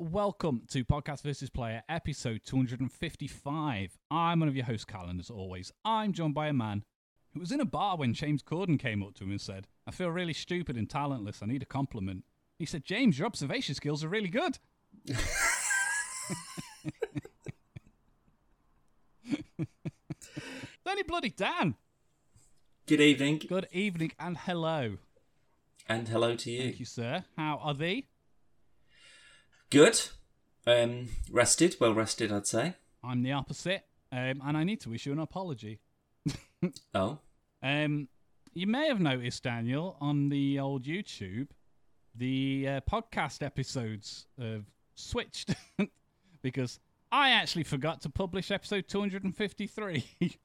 welcome to Podcast versus Player, episode 255. I'm one of your hosts, Callan, as always. I'm joined by a man who was in a bar when James Corden came up to him and said, I feel really stupid and talentless. I need a compliment. He said, James, your observation skills are really good. Only bloody Dan. Good evening, Good evening and hello. and hello to you. Thank you, sir. How are thee? Good. Um, rested, well rested, I'd say. I'm the opposite, um, and I need to issue an apology. Oh, Um, you may have noticed, Daniel, on the old YouTube, the uh, podcast episodes have switched because I actually forgot to publish episode 253.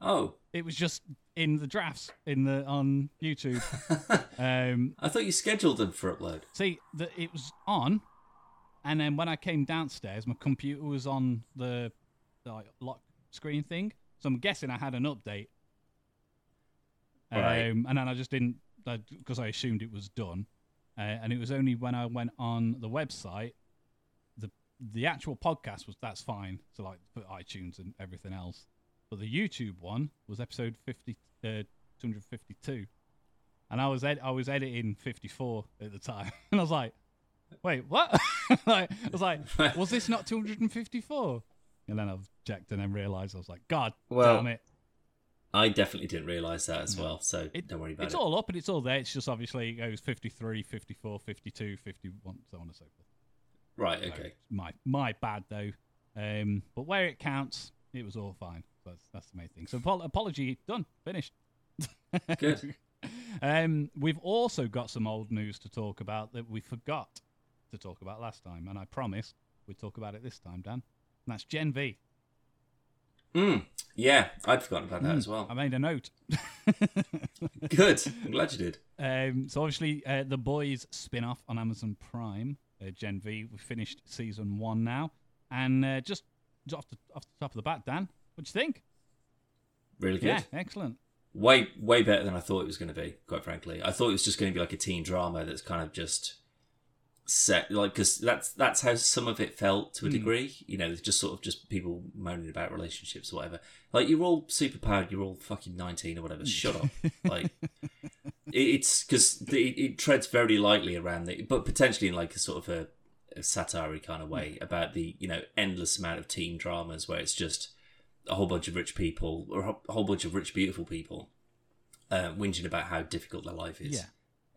oh. it was just in the drafts in the on YouTube. um, I thought you scheduled them for upload. see, the, it was on, and then when I came downstairs, my computer was on the, the like, lock screen thing. So I'm guessing I had an update. Right. Um, and then I just didn't, because I assumed it was done. Uh, and it was only when I went on the website, the the actual podcast was that's fine. So like for iTunes and everything else. But the YouTube one was episode 50, uh, 252. And I was ed- I was editing 54 at the time. And I was like, wait, what? like, I was like, was this not 254? And then I've checked and then realised I was like, God Well, damn it. I definitely didn't realise that as well, so It- don't worry about It's it. It's all up and it's all there. It's just obviously it goes 53, 54, 52, 51, so on and so forth. Right, okay. it's my my bad though. Um, but where it counts, it was all fine. That's that's the main thing. So apo- apology done, finished. Good. um, we've also got some old news to talk about that we forgot to talk about last time, and I promise we'd talk about it this time, Dan. And that's Gen V. Mm, yeah, I'd forgotten about that as well. I made a note. Good. I'm glad you did. Um, so obviously, uh, the boys spin-off on Amazon Prime, uh, Gen V. We've finished season one now, and uh, just just off the off the top of the bat, Dan, what do you think? Really good. Yeah, excellent. Way, way better than I thought it was going to be, quite frankly. I thought it was just going to be like a teen drama that's kind of just set, like, because that's, that's how some of it felt to a Hmm. degree. You know, just sort of just people moaning about relationships or whatever. Like, you're all super powered, you're all fucking 19 or whatever. Shut up. Like, it, it's because it, it treads very lightly around the, but potentially in like a sort of a, a satire kind of way about the, you know, endless amount of teen dramas where it's just, a whole bunch of rich people or a whole bunch of rich beautiful people uh, whinging about how difficult their life is Yeah.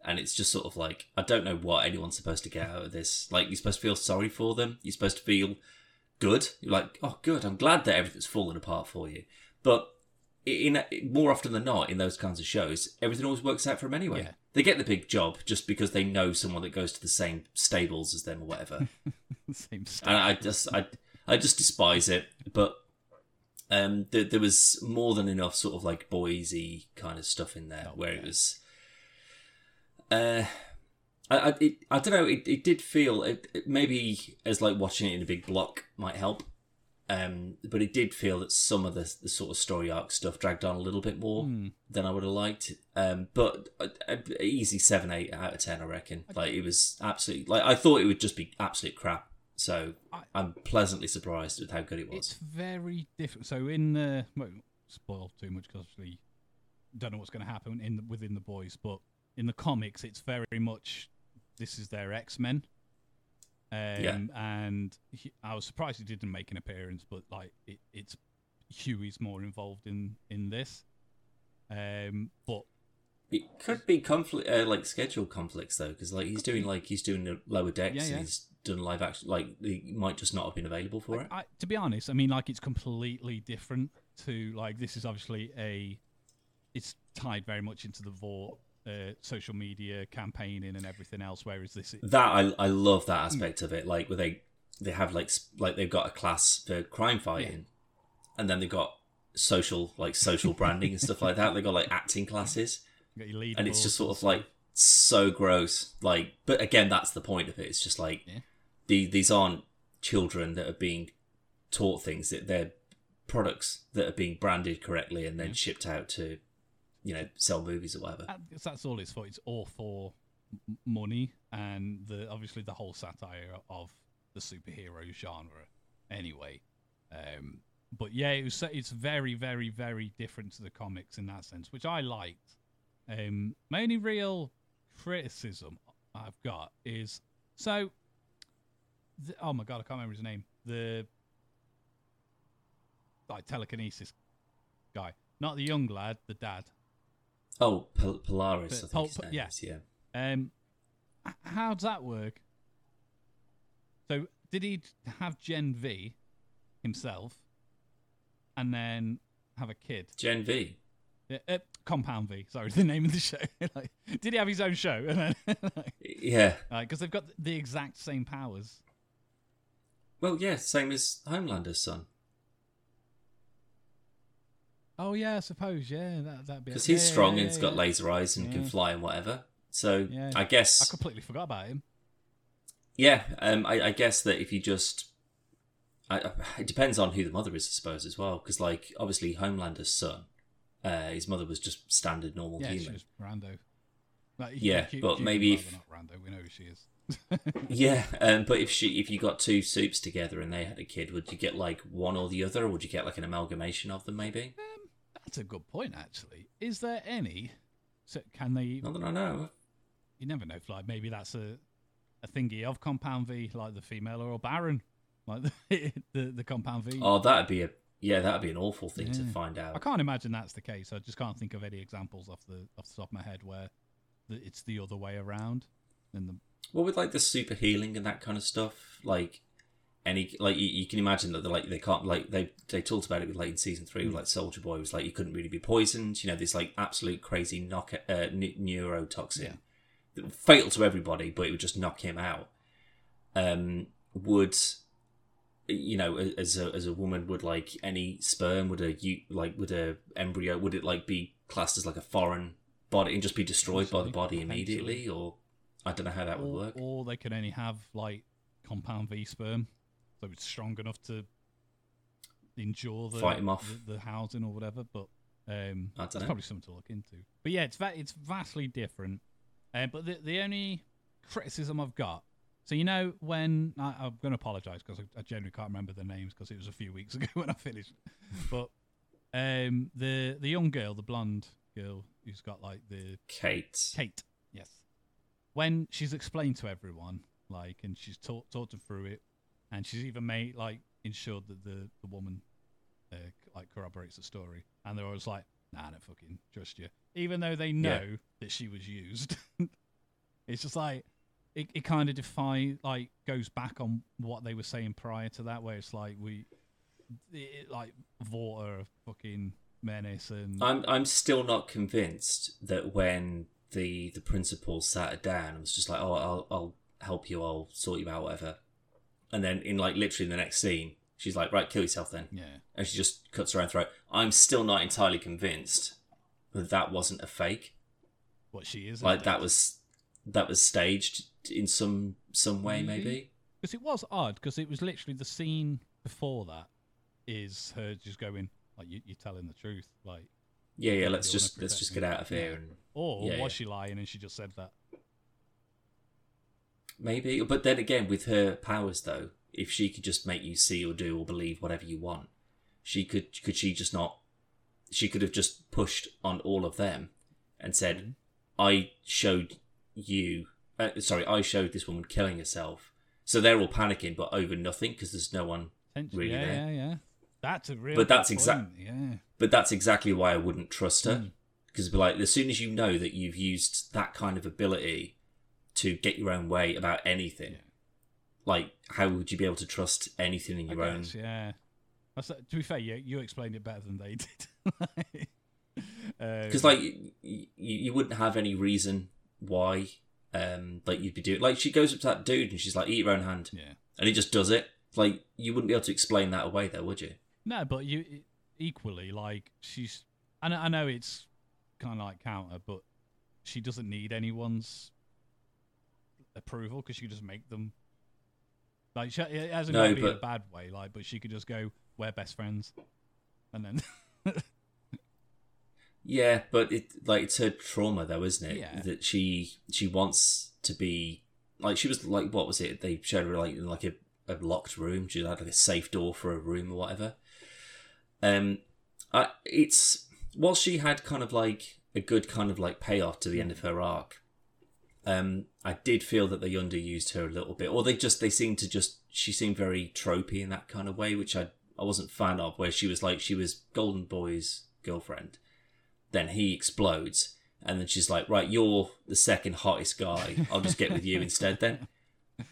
and it's just sort of like i don't know what anyone's supposed to get out of this like you're supposed to feel sorry for them you're supposed to feel good you're like oh good i'm glad that everything's falling apart for you but in, more often than not in those kinds of shows everything always works out for them anyway Yeah. they get the big job just because they know someone that goes to the same stables as them or whatever Same stuff. and I just I I just despise it. But um, there, there was more than enough sort of like boysy kind of stuff in there Oh, where yeah. it was. Uh, I I, it, I don't know. It, it did feel it, it maybe as like watching it in a big block might help. Um, but it did feel that some of the, the sort of story arc stuff dragged on a little bit more Hmm. than I would have liked. Um, but a, a easy seven, eight out of ten, I reckon. Like it was absolutely like I thought it would just be absolute crap. So I- I'm pleasantly surprised with how good it was. It's very different. So in the well, spoil too much because obviously don't know what's going to happen in the, within the boys, but in the comics, it's very much this is their X Men. Um, Yeah. and he, I was surprised he didn't make an appearance, but like it, it's Huey's more involved in in this. Um, but It could be conflict, uh, like schedule conflicts though, because like he's doing like he's doing the lower decks Yeah, yeah. and he's done live action. Like he might just not have been available for it. I, to be honest, I mean, like it's completely different to like this is obviously a. It's tied very much into the Vought uh, social media campaigning and everything else. Whereas this, That I I love that aspect of it. Like where they they have like like they've got a class for crime fighting, and then they've got social like social branding and stuff like that. They've got like acting classes. got your lead and it's just sort of like so gross like but again that's the point of it it's just like Yeah. The, these aren't children that are being taught things that they're products that are being branded correctly and then Yeah. shipped out to you know sell movies or whatever. And that's all it's for. It's all for money and the obviously the whole satire of the superhero genre. Anyway, um, but yeah, it was it's very very very different to the comics in that sense, which I liked. Um, my only real criticism I've got is so. The, oh my god, I can't remember his name. The like telekinesis guy, not the young lad, the dad. Oh, Pol- Polaris, But I think Pol- yeah. is, yeah. Um, how does that work? So, did he have Gen V himself, and then have a kid? Gen V. Yeah, uh, Compound V. Sorry, the name of the show. like, did he have his own show? Yeah. because they've got the exact same powers. Well, yeah, same as Homelander's son. Oh yeah, I suppose. Yeah, that that'd be Because he's yeah, strong yeah, and he's got laser eyes and can fly and whatever. So. I I completely forgot about him. yeah, um, I, I guess that if you just, I, it depends on who the mother is, I suppose, as well. Because like obviously Homelander's son, uh, his mother was just standard normal Yeah, she human. was Rando. Like, Yeah, but maybe if- not Rando. We know who she is. Yeah, um, but if she, if you got two soups together and they had a kid, would you get like one or the other, or would you get like an amalgamation of them? Maybe. Um, that's a good point, actually. Is there any? So can they? Not that I know. You never know. Like maybe that's a a thingy of Compound V, like the female or barren, like the the, the Compound V. Oh, that'd be a yeah, that'd be an awful thing to find out. I can't imagine that's the case. I just can't think of any examples off the off the top of my head where the, it's the other way around. And the Well, with like the super healing and that kind of stuff, like any like you, you can imagine that they like they can't like they they talked about it with like in season three Hmm. with like Soldier Boy was like you couldn't really be poisoned. You know, this like absolute crazy knock uh, n- neurotoxin, fatal to everybody, but it would just knock him out. Um, would you know as a as a woman would like any sperm would a you like would a embryo would it like be classed as like a foreign body and just be destroyed by the body immediately or I don't know how that would or, work. or they can only have like Compound V sperm, so it's strong enough to endure the Fight him off. the, the housing or whatever. But um, that's probably something to look into. But yeah, it's va- it's vastly different. Uh, but the the only criticism I've got, so you know when I, I'm going to apologise because I, I generally can't remember the names because it was a few weeks ago when I finished. but um, the the young girl, the blonde girl who's got like the Kate. Kate. When she's explained to everyone, like, and she's taught taught them through it, and she's even made like ensured that the the woman uh, like corroborates the story, and they're always like, "Nah, I don't fucking trust you," even though they know that she was used. it's just like it, it kind of defy like goes back on what they were saying prior to that, where it's like we, it, like Vorta, fucking menace, and I'm I'm still not convinced that when the the principal sat her down and was just like, "Oh, I'll I'll help you. I'll sort you out, whatever." And then in like literally in the next scene, she's like, "Right, kill yourself then," yeah. and she just cuts her own throat. I'm still not entirely convinced that that wasn't a fake. What she is Like that was that was staged in some some way, Maybe. maybe. Because it was odd, because it was literally the scene before that is her just going like, you, "You're telling the truth," like, Yeah, yeah. Let's just let's just get out of here and or Yeah, was yeah. she lying and she just said that? Maybe, but then again, with her powers though, if she could just make you see or do or believe whatever you want, she could. Could she just not? She could have just pushed on all of them and said, Mhm. "I showed you. Uh, sorry, I showed this woman killing herself." So they're all panicking, but over nothing because there's no one. Really yeah, there. yeah, yeah. That's a real. But that's exactly. Yeah. But that's exactly why I wouldn't trust her Mm. because be like, as soon as you know that you've used that kind of ability to get your own way about anything, Yeah. like how would you be able to trust anything in I your own? guess, yeah. That's, to be fair, you you explained it better than they did. Because Um, like you, you wouldn't have any reason why, um, like you'd be doing. Like she goes up to that dude and she's like, "Eat your own hand," yeah. and he just does it. Like you wouldn't be able to explain that away, though, would you? No, but you equally like she's. I know, I know it's kind of like counter, but she doesn't need anyone's approval because she could just make them. Like she, it hasn't No, got to be in a bad way, like, but she could just go, "We're best friends," and then Yeah, but it like it's her trauma though, isn't it? Yeah. That she she wants to be like she was like what was it? They showed her like in like a, a locked room. She had like a safe door for a room or whatever. Um, I, it's while she had kind of like a good kind of like payoff to the end of her arc. Um, I did feel that they underused her a little bit, or they just they seemed to just she seemed very tropey in that kind of way, which I I wasn't fan of. Where she was like she was Golden Boy's girlfriend, then he explodes, and then she's like, right, you're the second hottest guy. I'll just get with you instead. Then,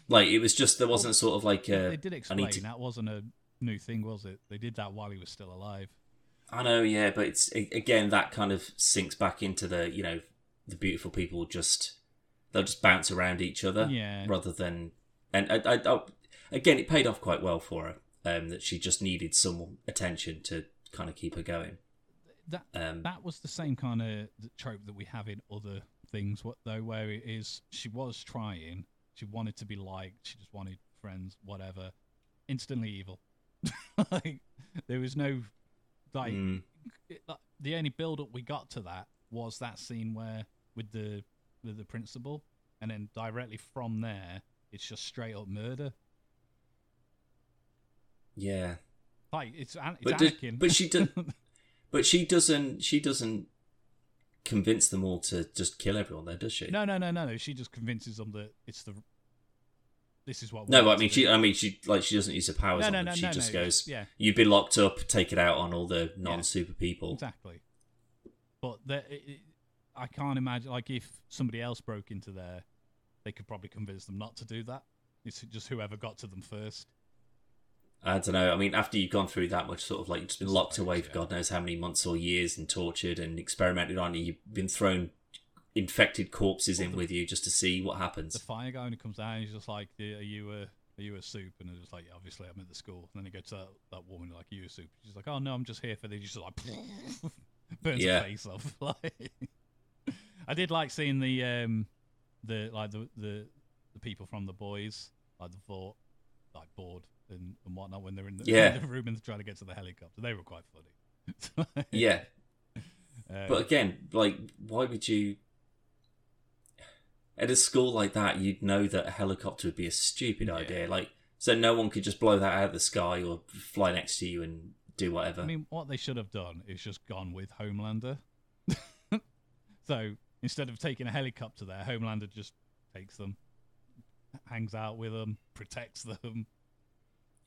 like it was just there wasn't sort of like a, they did I explain need to that wasn't a new thing, was it? They did that while he was still alive. I know, yeah, but it's again that kind of sinks back into the you know the beautiful people just they'll just bounce around each other Yeah. rather than and I, I, I, again it paid off quite well for her um, that she just needed some attention to kind of keep her going. That Um, that was the same kind of trope that we have in other things. What though, where it is she was trying, she wanted to be liked, she just wanted friends, whatever. Instantly evil. like there was no like mm, it, like, the only build up we got to that was that scene where with the with the principal, and then directly from there, it's just straight up murder. yeah, Like it's it's But but she did- but she doesn't she doesn't convince them all to just kill everyone, there, does she? no, no, no, no, no. She just convinces them that it's the. This is what. No, but I mean, she. I mean, she like she doesn't use her powers No, on no, no, she no, just no, goes, Yeah, "You've been locked up. Take it out on all the non-super people." exactly. But the, it, it, I can't imagine like if somebody else broke into there, they could probably convince them not to do that. It's just whoever got to them first. I don't know. I mean, after you've gone through that much, sort of like you've just been locked away for. God knows how many months or years and tortured and experimented on, and you've been thrown infected corpses in with you just to see what happens. The fire guy when he comes down, he's just like, "Are you a are you a soup?" And they're just like, "Obviously, I'm at the school." And then he goes to that, that woman like, "Are you a soup?" She's like, "Oh no, I'm just here for the." He's just like burns Yeah. her face off. Like, I did like seeing the um the like the the the people from the boys like the fort like bored and, and whatnot when they're in the, Yeah. in the room and trying to get to the helicopter. They were quite funny. Yeah, Um, but again, like, why would you? At a school like that, you'd know that a helicopter would be a stupid Yeah. idea. Like, so no one could just blow that out of the sky or fly next to you and do whatever. I mean, what they should have done is just gone with Homelander. so instead of taking a helicopter there, Homelander just takes them, hangs out with them, protects them.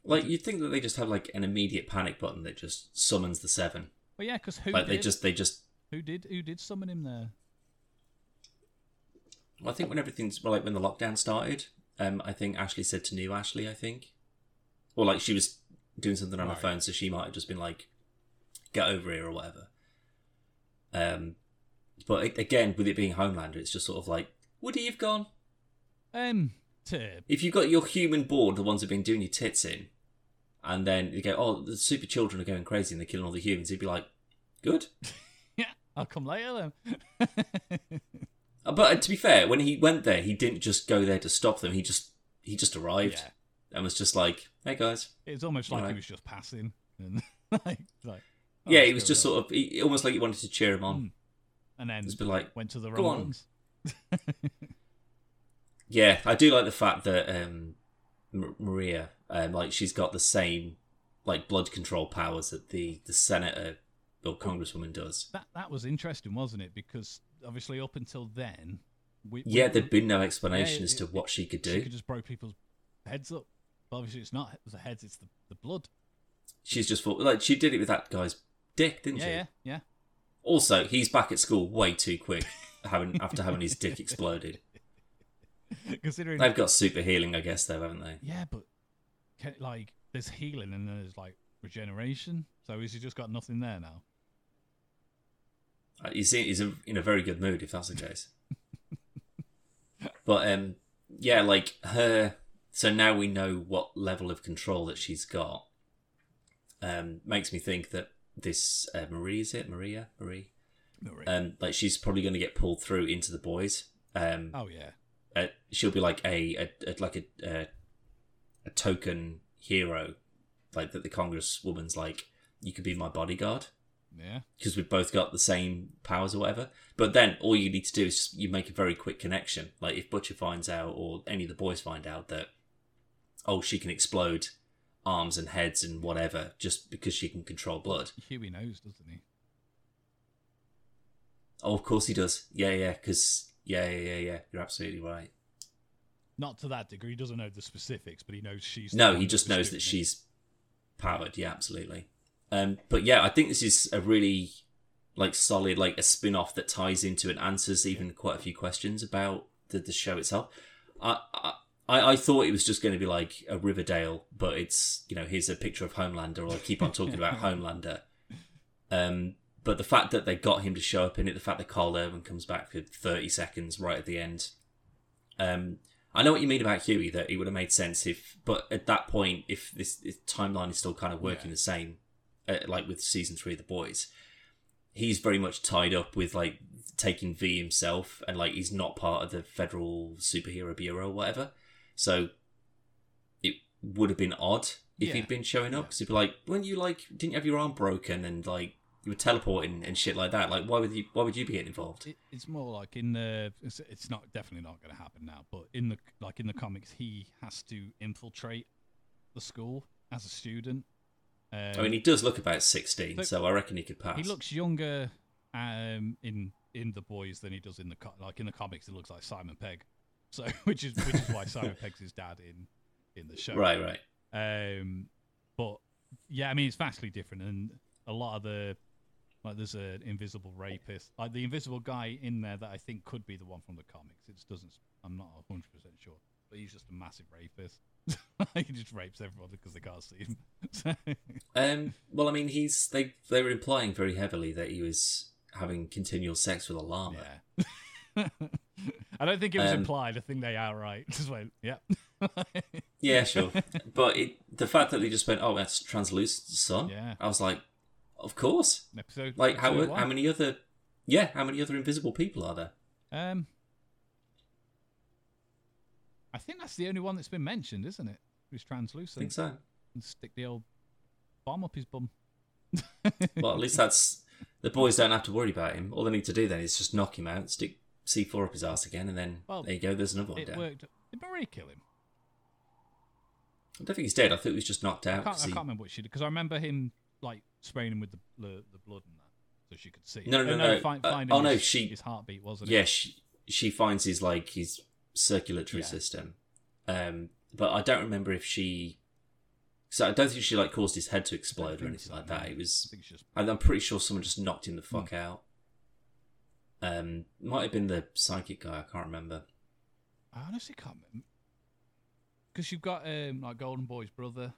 like, you'd think that they just have like an immediate panic button that just summons the seven. Well, yeah, because who like, did? they just they just Who did? Who did summon him there? Well, I think when everything's well, like when the lockdown started, um, I think Ashley said to new Ashley, I think, or like she was doing something on her phone, so she might have just been like, "Get over here" or whatever. Um, but again, with it being Homelander, it's just sort of like, would he have gone Um, to if you've got your human board, the ones who've been doing your tits in, and then you go, "Oh, the super children are going crazy and they're killing all the humans," he'd be like, "Good." yeah, I'll come later then. But uh, to be fair, when he went there, he didn't just go there to stop them. He just he just arrived yeah, and was just like, "Hey guys." it's almost like Alright. he was just passing and like like. oh, yeah, he was just there. sort of he, almost like he wanted to cheer him on. Mm. and then It's been like, went to the wrong on." ones. yeah, I do like the fact that um, M- Maria, um, like she's got the same like blood control powers that the the senator or congresswoman does. That that was interesting, wasn't it? Because obviously, up until then, we, we- Yeah, there'd been no explanation Yeah, as to it- what she could do. she could just broke people's heads up. But obviously, it's not the heads; it's the, the blood. She's just thought like she did it with that guy's dick, didn't Yeah, she? yeah, yeah. Also, he's back at school way too quick, having after having his dick exploded. Considering, They've got super healing, I guess, though, haven't they? yeah, but like, there's healing and then there's like regeneration. So has he just got nothing there now? Uh, He's in, he's in a very good mood if that's the case. but um, yeah, like her. So now we know what level of control that she's got. Um, makes me think that this uh, Marie is it Maria Marie, um, like she's probably going to get pulled through into the boys. Um, oh yeah, uh, she'll be like a, a, a like a, a a token hero, like that the congresswoman's like, you could be my bodyguard. Yeah. because we've both got the same powers or whatever. But then all you need to do is just, you make a very quick connection. Like if Butcher finds out, or any of the boys find out that, oh, she can explode arms and heads and whatever just because she can control blood. Huey knows, doesn't he? Oh, of course he does. Yeah, yeah, because yeah, yeah, yeah, yeah. You're absolutely right. Not to that degree. He doesn't know the specifics, but he knows she's. No, he just knows that she's powered. Yeah, absolutely. Um, but yeah, I think this is a really like solid like a spin-off that ties into and answers even quite a few questions about the, the show itself. I, I I thought it was just going to be like a Riverdale, but it's you know here's a picture of Homelander, or I keep on talking about Homelander. Um, but the fact that they got him to show up in it, the fact that Karl Urban comes back for thirty seconds right at the end, um, I know what you mean about Huey that it would have made sense if, but at that point, if this, this timeline is still kind of working Yeah. the same, uh, like with season three of The Boys, he's very much tied up with like taking V himself, and like he's not part of the Federal Superhero Bureau or whatever. So it would have been odd if Yeah. he'd been showing up Yeah. because he'd be like, "Weren't you like, didn't you have your arm broken and like you were teleporting and shit like that? Like, why would you, why would you be getting involved?" It, it's more like in the. It's, it's not definitely not going to happen now, but in the like in the comics, he has to infiltrate the school as a student. Um, I mean, he does look about sixteen, so I reckon he could pass. he looks younger um, in in the boys than he does in the co- like in the comics. He looks like Simon Pegg, so which is which is why Simon Pegg's his dad in in the show. right, right. Um, but yeah, I mean it's vastly different, and a lot of the like there's an invisible rapist, like the invisible guy in there that I think could be the one from the comics. It just doesn't. I'm not 100 percent sure, but he's just a massive rapist. he just rapes everyone because they can't see him. Um, well, I mean, he's they they were implying very heavily that he was having continual sex with a llama. yeah. I don't think it was Um, implied. I think they outright just went, "Yeah." Yeah, sure. but it, the fact that they just went, "Oh, that's Translucent's son," Yeah. I was like, "Of course." Episode Like, how episode how one. many other? Yeah, how many other invisible people are there? Um, I think that's the only one that's been mentioned, isn't it? Who's I translucent think so. And stick the old bomb up his bum. Well, at least that's the boys don't have to worry about him. All they need to do then is just knock him out, stick C four up his ass again, and then Well, there you go. There's another one it down. worked. Did Marie kill him? I don't think he's dead. I think he was just knocked I out. can't, 'cause I he- can't remember what she did because I remember him like spraying him with the the, the blood and that, so she could see. No, no, Uh, no, fi- uh, oh, no, his, she- his heartbeat wasn't yeah, it? she, she finds his like his circulatory Yeah. system, um, but I don't remember if she. So I don't think she like caused his head to explode or anything so, like that. It was. think it's just I'm I'm pretty sure someone just knocked him the fuck out. Um, might have been the psychic guy. I can't remember. I honestly can't remember because you've got um like Golden Boy's brother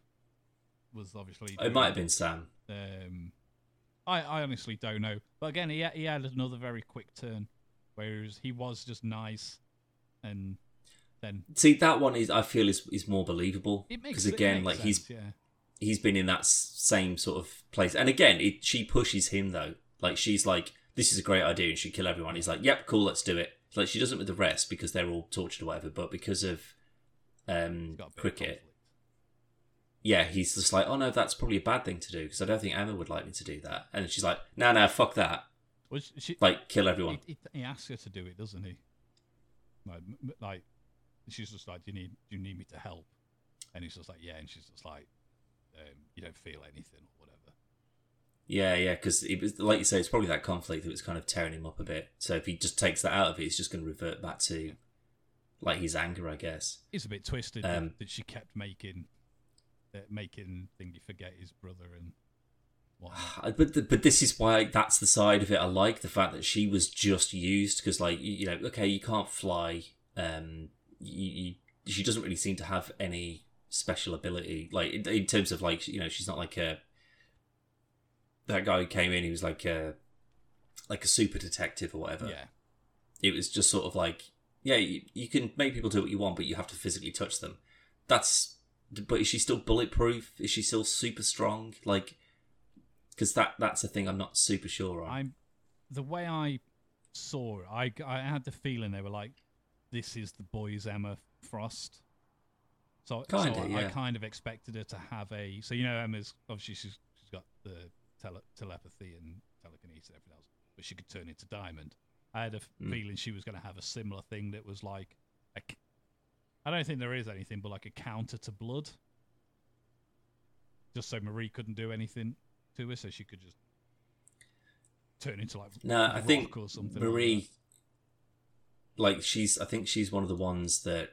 was obviously It might have been Sam. Um, I, I honestly don't know. But again, he he had another very quick turn, whereas he was just nice, and then See, that one is I feel is is more believable because again, like he's yeah. he's been in that same sort of place. And again, it, she pushes him though. Like she's like, "This is a great idea," and she kill everyone. He's like, "Yep, cool, let's do it." Like she doesn't with the rest because they're all tortured or whatever, but because of um, bit of cricket, yeah, he's just like, "Oh no, that's probably a bad thing to do because I don't think Emma would like me to do that." And she's like, "No, no, fuck that! Well, she, Like, kill everyone." he, he, he asks her to do it, doesn't he? Like, m- like she's just like, "Do you need do you need me to help?" And he's just like, "Yeah," and she's just like, um, "You don't feel anything or whatever." Yeah, yeah, because it was like you say, it's probably that conflict that was kind of tearing him up a bit. So if he just takes that out of it, he's just going to revert back to like his anger, I guess. It's a bit twisted that- Um, that she kept making, uh, making thingy forget his brother and whatnot. But the, but this is why that's the side of it I like the fact that she was just used because like you, you know okay you can't fly um you, you, she doesn't really seem to have any special ability like in, in terms of like you know she's not like a that guy who came in he was like a like a super detective or whatever yeah. it was just sort of like yeah you, you can make people do what you want but you have to physically touch them that's but is she still bulletproof is she still super strong like because that that's a thing i'm not super sure on I'm the way I saw it. I, I had the feeling they were like, "This is the boys' Emma Frost." So, so Kinda, I, I yeah. kind of expected her to have a. So you know, Emma's obviously she's she's got the tele- telepathy and telekinesis and everything else, but she could turn into Diamond. I had a Mm. feeling she was going to have a similar thing that was like, a c- I don't think there is anything, but like a counter to blood. Just so Marie couldn't do anything to her, so she could just turn into like No, I think or something. like Marie, like she's, I think she's one of the ones that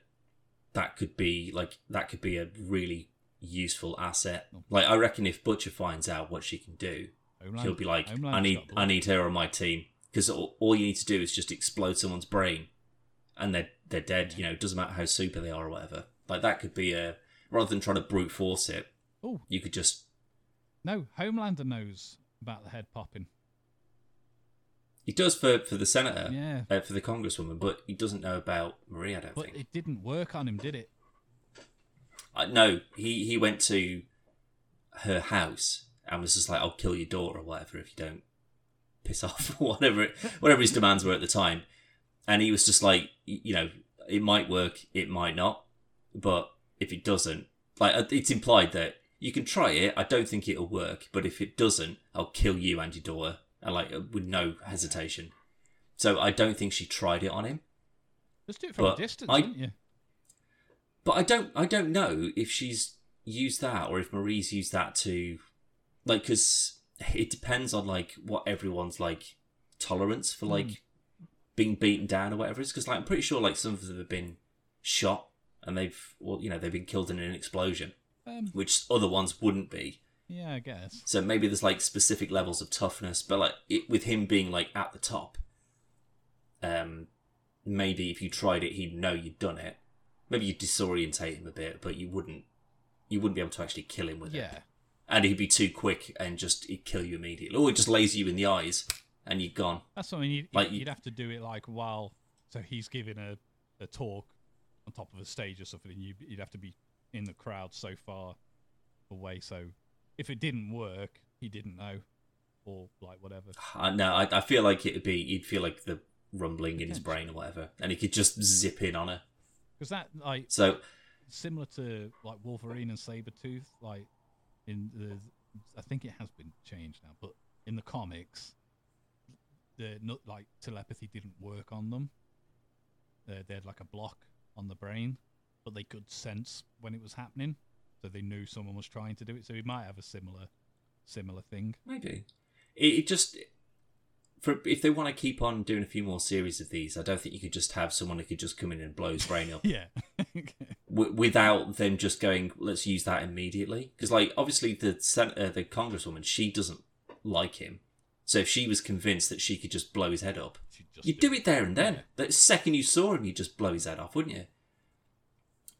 that could be like that could be a really useful asset. Like I reckon if Butcher finds out what she can do. Homeland- he'll be like, Homeland's I need, I need her on my team because all, all you need to do is just explode someone's brain, and they're they're dead. You know, it doesn't matter how super they are or whatever. Like that could be a rather than trying to brute force it, Oh you could just no, Homelander knows about the head popping. He does for for the senator, Yeah, uh, for the congresswoman, but he doesn't know about Marie. I don't but think. it didn't work on him, did it? Uh, no, he he went to her house and was just like, "I'll kill your daughter or whatever if you don't piss off or whatever it, whatever his demands were at the time." And he was just like, you know, it might work, it might not, but if it doesn't, like uh, it's implied that you can try it. I don't think it'll work, but if it doesn't, I'll kill you and your daughter, like with no hesitation. So I don't think she tried it on him. Just do it from But a distance, I- didn't you? But I don't, I don't know if she's used that or if Marie's used that to, like, because it depends on like what everyone's like tolerance for like Mm. being beaten down or whatever is. Because like I'm pretty sure like some of them have been shot and they've, well, you know, they've been killed in an explosion, Um, which other ones wouldn't be. Yeah, I guess. So maybe there's like specific levels of toughness, but like it, with him being like at the top, um, maybe if you tried it, he'd know you'd done it. Maybe you'd disorientate him a bit, but you wouldn't. You wouldn't be able to actually kill him with it, Yeah, and he'd be too quick and just he'd kill you immediately, or he'd just laser you in the eyes and you're gone. that's something you'd, Like, you'd you- have to do it like while. So he's giving a, a talk on top of a stage or something, and you, you'd have to be in the crowd so far away. So if it didn't work, he didn't know, or like whatever. Uh, no, I, I feel like it'd be you'd feel like the rumbling in his brain or whatever, and he could just zip in on her. Because that like So similar to like Wolverine and Sabretooth, like in the I think it has been changed now, but in the comics the no- like telepathy didn't work on them. Uh, they had like a block on the brain, but they could sense when it was happening, so they knew someone was trying to do it. So he might have a similar similar thing. Maybe it, it just for if they want to keep on doing a few more series of these, I don't think you could just have someone who could just come in and blow his brain up Yeah. w- without them just going, "Let's use that immediately." Because, like, obviously the sen- uh, the congresswoman, she doesn't like him. So if she was convinced that she could just blow his head up, you'd do it there and then. The second you saw him, you'd just blow his head off, wouldn't you?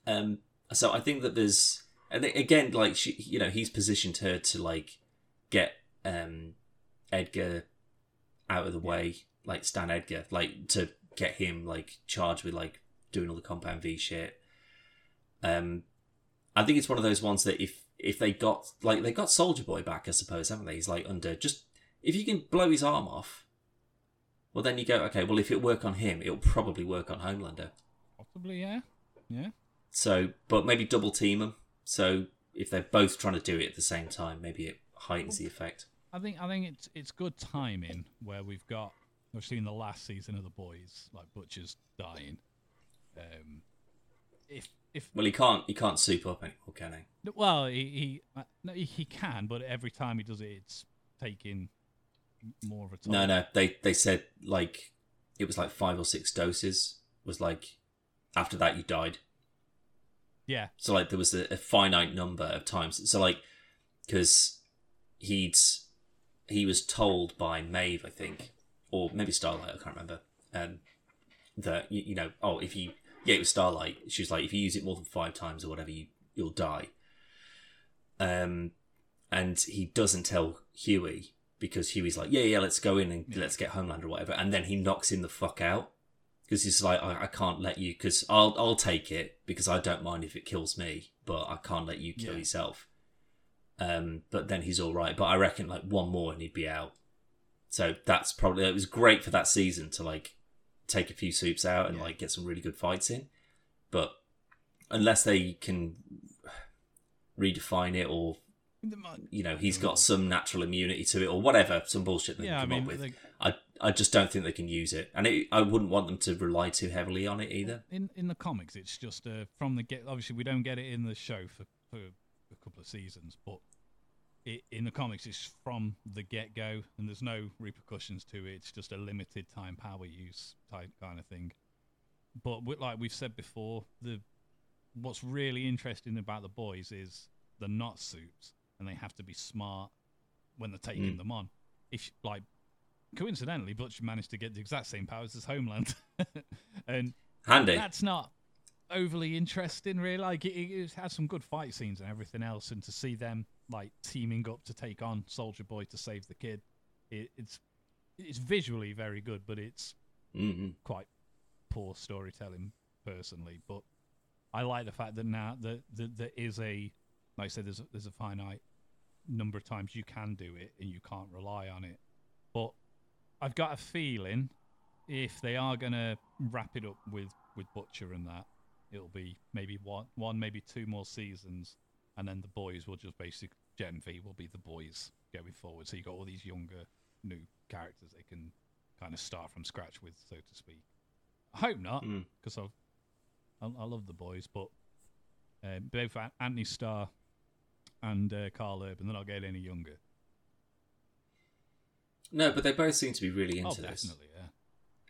Um. So I think that there's, and again, like she, you know, he's positioned her to like get um Edgar out of the way, like Stan Edgar, like to get him like charged with like doing all the compound V shit. Um, I think it's one of those ones that if if they got like they got Soldier Boy back, I suppose, haven't they? He's like under just if you can blow his arm off, well then you go okay. Well, if it work on him, it'll probably work on Homelander. Possibly, yeah. Yeah. So, but maybe double team them. So if they're both trying to do it at the same time, maybe it heightens the effect. I think I think it's it's good timing where we've got we've seen the last season of the boys like Butcher's dying. Um, if if Well, he can't he can't soup up anymore, can he? well he he no, he, can, but every time he does it, it's taking more of a toll. No, no. They they said like it was like five or six doses. Was like after that you died. Yeah, So like there was a, a finite number of times. So like because he'd he was told by Maeve, I think, or maybe Starlight, I can't remember, um, that you, you know, oh, if you yeah, it was Starlight. She was like, if you use it more than five times or whatever, you you'll die. Um, and he doesn't tell Huey because Huey's like, yeah, yeah, let's go in and Yeah. let's get Homeland or whatever, and then he knocks him the fuck out because he's like, I, I can't let you because I'll I'll take it because I don't mind if it kills me, but I can't let you kill Yeah. yourself. Um, but then he's all right. But I reckon like one more and he'd be out. So that's probably it was great for that season to like take a few soups out and Yeah. like get some really good fights in. But unless they can redefine it or you know he's got some natural immunity to it or whatever, some bullshit they Yeah, I come mean, up with. they- I just don't think they can use it, and it, I wouldn't want them to rely too heavily on it either. in in the comics, it's just uh, from the get. Obviously, we don't get it in the show for for a couple of seasons, but it, in the comics, it's from the get go, and there's no repercussions to it. It's just a limited time power use type kind of thing. But like we've said before, the what's really interesting about the boys is they're not suits, and they have to be smart when they're taking Mm. them on. If like coincidentally, Butch managed to get the exact same powers as Homeland, and Handy. that's not overly interesting, really. Like it, it has some good fight scenes and everything else, and to see them like teaming up to take on Soldier Boy to save the kid, it, it's it's visually very good, but it's hmm quite poor storytelling personally. But I like the fact that now that, that there is a, like I said, there's a, there's a finite number of times you can do it and you can't rely on it. But I've got a feeling if they are gonna wrap it up with with Butcher and that, it'll be maybe one one maybe two more seasons, and then the boys will just basically Gen V will be the boys going forward. So you got all these younger new characters they can kind of start from scratch with, so to speak. I hope not, Mm. because I, I love the boys, but uh, both Anthony Starr and uh, Karl Urban, they're not getting any younger. No, but they both seem to be really Oh, into this. definitely, yeah.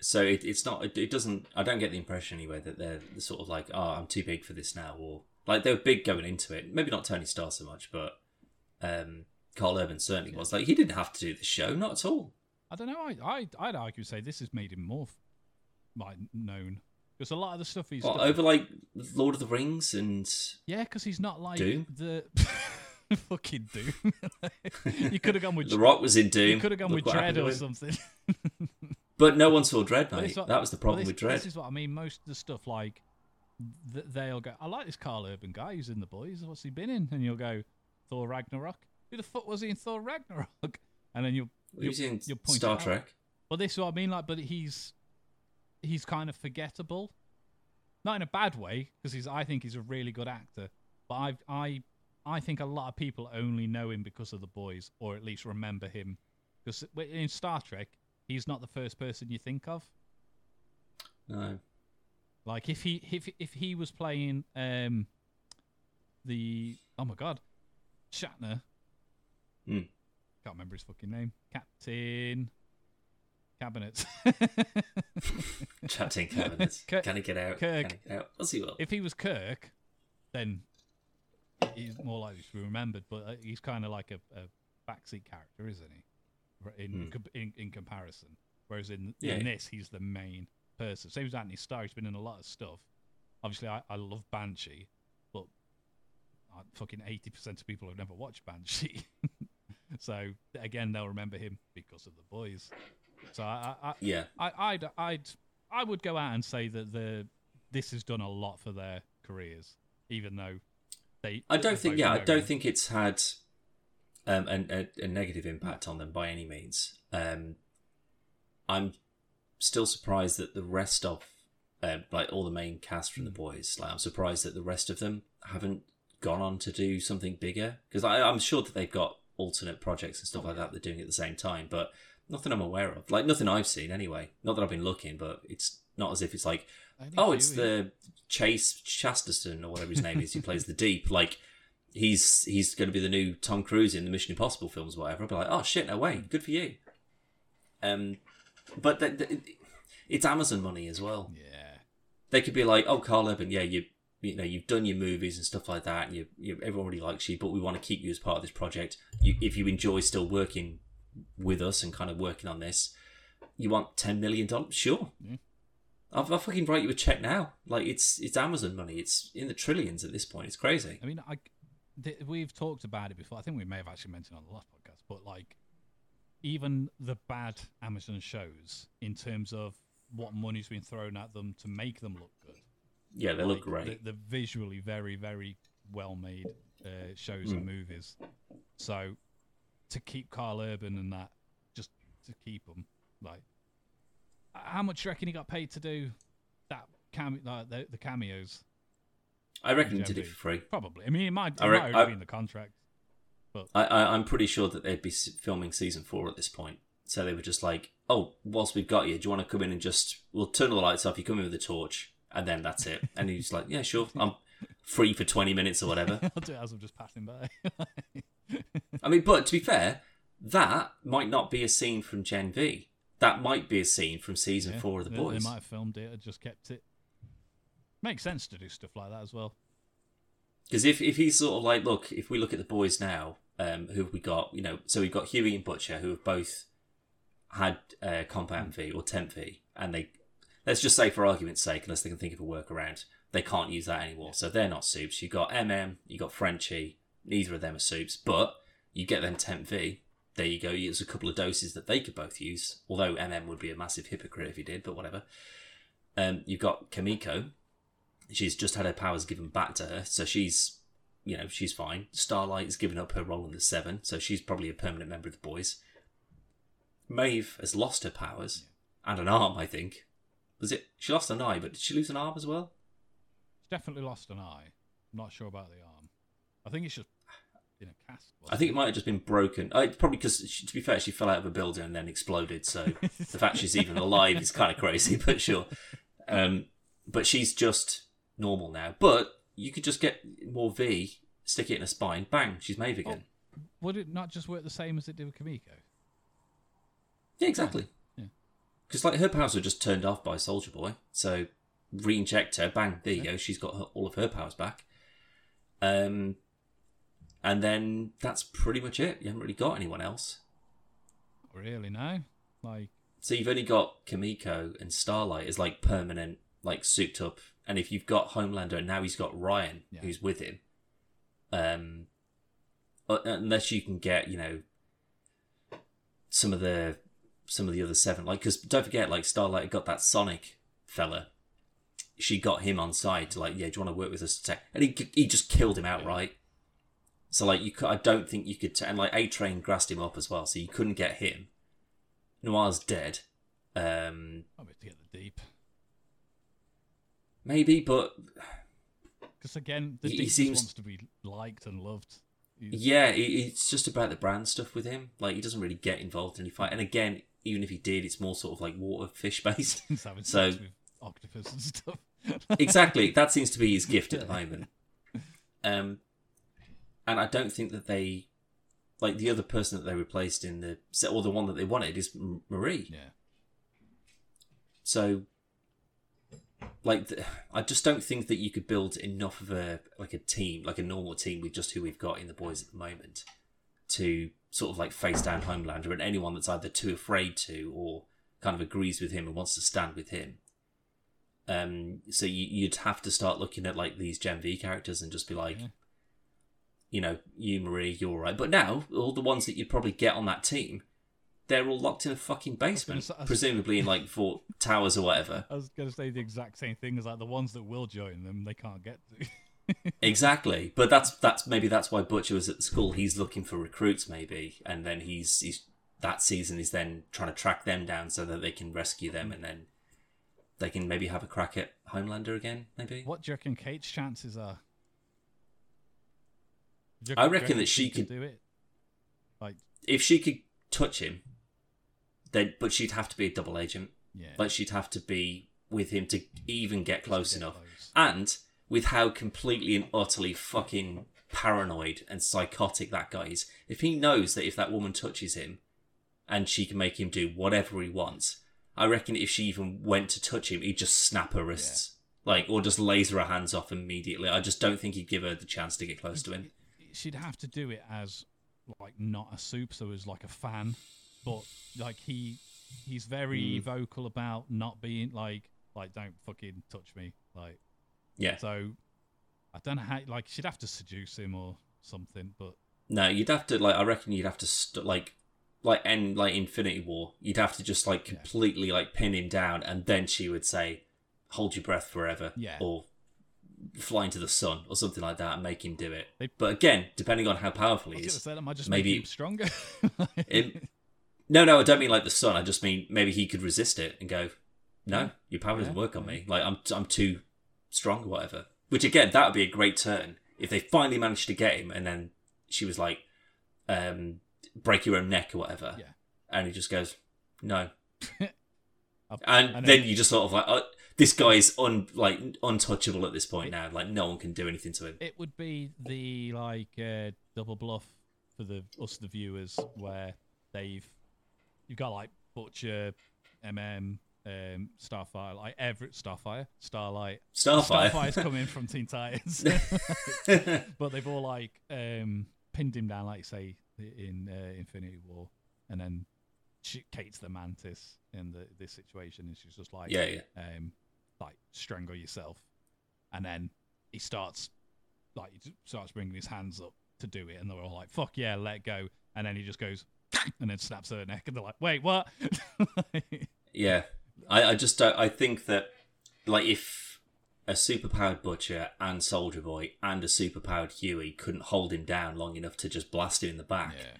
So it, it's not. It, it doesn't. I don't get the impression anyway that they're sort of like, oh, I'm too big for this now, or like they were big going into it. Maybe not Tony Starr so much, but um, Karl Urban certainly was. Like he didn't have to do the show, not at all. I don't know. I, I I'd argue say this has made him more like known because a lot of the stuff he's Well, done, over like Lord of the Rings and yeah, because he's not like Doom? the fucking Doom. you could have gone with The Rock was in Doom. You could have gone Look with Dread or something. But no one saw Dread, mate. not- that was the problem this, with Dread. This is what I mean. Most of the stuff like th- they'll go. I like this Karl Urban guy who's in the boys. What's he been in? And you'll go Thor Ragnarok. Who the fuck was he in Thor Ragnarok? And then you'll in you'll point Star. Trek. But this is what I mean. Like, but he's he's kind of forgettable, not in a bad way, because he's. I think he's a really good actor. But I I I think a lot of people only know him because of the boys, or at least remember him because in Star Trek, he's not the first person you think of. No. Like if he if if he was playing um the oh my god Shatner, Hmm. can't remember his fucking name, Captain Cabinet. Chatting cabinets. Kirk- Can he get out? Kirk. Can he get out? What's he will? if he was Kirk, then he's more likely to be remembered. But uh, he's kind of like a, a backseat character, isn't he? In Hmm. in, in comparison, whereas in Yeah. in this, he's the main person. Same as Anthony Starr. He's been in a lot of stuff. Obviously, I, I love Banshee, but uh, fucking eighty percent of people have never watched Banshee. so again, they'll remember him because of the boys. So I, I, I Yeah. I, I'd, I'd, I would go out and say that the this has done a lot for their careers, even though they. I don't think. Yeah, I don't think it's had um, an, a, a negative impact on them by any means. Um, I'm still surprised that the rest of, uh, like all the main cast from the boys, like I'm surprised that the rest of them haven't gone on to do something bigger because I'm sure that they've got alternate projects and stuff like that they're doing at the same time, but nothing I'm aware of. Like nothing I've seen anyway. Not that I've been looking, but it's not as if it's like oh, it's the Chase Chasterton or whatever his name is. He plays the Deep. Like he's he's going to be the new Tom Cruise in the Mission Impossible films, or whatever. I'll be like, oh shit, no way, good for you. Um, but th- th- it's Amazon money as well. Yeah, They could be like, oh, Karl Urban, yeah, you you know you've done your movies and stuff like that. And you, you everyone really likes you, but we want to keep you as part of this project. You, if you enjoy still working with us and kind of working on this, you want ten million dollars? Sure. Yeah. I'll, I'll fucking write you a check now. Like it's it's Amazon money. It's in the trillions at this point. It's crazy. I mean, I th- we've talked about it before. I think we may have actually mentioned it on the last podcast, but like even the bad Amazon shows, in terms of what money's been thrown at them to make them look good. Yeah, they look Like, great. The, the visually very, very well made uh, shows Hmm. and movies. So to keep Karl Urban and that, just to keep them, like, how much do you reckon he got paid to do that cam- like, the, the cameos? I reckon he did it for free. Probably. I mean, it might, it I might rec- already I- be in the contract. But I, I I'm pretty sure that they'd be filming season four at this point. So they were just like, "Oh, whilst we've got you, do you want to come in and just we'll turn all the lights off. You come in with a torch, and then that's it." And he's like, "Yeah, sure. I'm free for twenty minutes or whatever." I'll do it as I'm just passing by. I mean, but to be fair, that might not be a scene from Gen V. That might be a scene from season Yeah, four of the boys. They might have filmed it and just kept it. Makes sense to do stuff like that as well. Because if, if he's sort of like, look, if we look at the boys now, um, who have we got? You know, so we've got Hughie and Butcher, who have both had uh, Compound V or Temp V, and they, let's just say for argument's sake, unless they can think of a workaround, they can't use that anymore. So they're not soups. You've got MM, you've got Frenchie. Neither of them are soups, but you get them Temp V. There you go. There's a couple of doses that they could both use. Although MM would be a massive hypocrite if he did, but whatever. Um, you've got Kimiko, she's just had her powers given back to her, so she's, you know, she's fine. Starlight has given up her role in the Seven, so she's probably a permanent member of the boys. Maeve has lost her powers and an arm, I think. Was it? She lost an eye, but did she lose an arm as well? She's definitely lost an eye. I'm not sure about the arm. I think it's just in a cast. I think it might have just been broken. It's probably because, to be fair, she fell out of a building and then exploded. So the fact she's even alive is kind of crazy, but sure. Um, but she's just normal now. But you could just get more V, stick it in her spine, bang, she's Maeve again. Would it not just work the same as it did with Kimiko? Yeah, exactly. Yeah. Because like her powers were just turned off by Soldier Boy, so re-inject her, bang, there you Yeah. go. She's got her, all of her powers back. Um, and then that's pretty much it. You haven't really got anyone else. Really, no. Like, So you've only got Kimiko and Starlight as like permanent, like souped up. And if you've got Homelander and now he's got Ryan Yeah. who's with him, um, uh, unless you can get you know some of the some of the other seven, like because don't forget, like Starlight got that Sonic fella. She got him on side to like, yeah, do you want to work with us? to tech? And he he just killed him outright. So like you, cou- I don't think you could. T- and like A Train grassed him up as well, so you couldn't get him. Noir's dead. Um, I mean, to get the deep. maybe, but Because again, the He- he deep just seems- wants to be liked and loved. He's- yeah, it, it's just about the brand stuff with him. Like he doesn't really get involved in any fight. And again, even if he did, it's more sort of like water fish based. So- octopus and stuff. exactly, that seems to be his gift at the moment. Um, and I don't think that they, like the other person that they replaced in the set or the one that they wanted is Marie. yeah. So, like, th- I just don't think that you could build enough of a like a team, like a normal team with just who we've got in the boys at the moment, to sort of like face down Homelander and anyone that's either too afraid to or kind of agrees with him and wants to stand with him. Um, so you, you'd have to start looking at like these Gen V characters and just be like, Yeah. You know, you Marie, you're all right. But now all the ones that you'd probably get on that team, they're all locked in a fucking basement, say- presumably in like Vought Towers or whatever. I was going to say the exact same thing as like the ones that will join them, they can't get to. Exactly, but that's that's maybe that's why Butcher was at the school. He's looking for recruits, maybe, and then he's he's that season is then trying to track them down so that they can rescue them, and then they can maybe have a crack at Homelander again. Maybe what do you reckon Kate's chances are? I reckon that she could- do it. Like, if she could touch him, then but she'd have to be a double agent. yeah. Like she'd have to be with him to even get close get enough. close. And with how completely and utterly fucking paranoid and psychotic that guy is, if he knows that if that woman touches him and she can make him do whatever he wants, I reckon if she even went to touch him, he'd just snap her wrists. Like, or just laser her hands off immediately. I just don't think he'd give her the chance to get close to him. She'd have to do it as like not a soup, so as like a fan, but like he he's very Mm. vocal about not being like like don't fucking touch me like Yeah. so. I don't know how like she'd have to seduce him or something, but No, you'd have to like. I reckon you'd have to st- like, like end like Infinity War. You'd have to just like Yeah. completely like pin him down, and then she would say, "Hold your breath forever," Yeah. or fly to the sun or something like that, and make him do it. They- But again, depending on how powerful he is, say that might just maybe- make stronger. it, no, no, I don't mean like the sun. I just mean maybe he could resist it and go, "No, your power doesn't work on me. Like I'm, I'm too strong or whatever." Which again, that would be a great turn if they finally managed to get him, and then she was like, um, break your own neck or whatever. Yeah. And he just goes, no. And then you just sort of like, oh, this guy is un, like untouchable at this point now. Like no one can do anything to him. It would be the like uh, double bluff for the us the viewers where they've you've got like Butcher, MM, um, Starfire, like every Starfire, Starlight, Starfire. Starfire's coming from Teen Titans, but they've all like um, pinned him down, like say in uh, Infinity War, and then she, Kate's the mantis in the this situation, and she's just like, yeah, yeah. um, like strangle yourself, and then he starts like he starts bringing his hands up to do it, and they're all like, "Fuck yeah, let go," and then he just goes and then snaps her neck, and they're like, "Wait, what?" Yeah, I, I just don't. I think that like if a superpowered butcher and soldier boy and a superpowered Hughie couldn't hold him down long enough to just blast him in the back, yeah,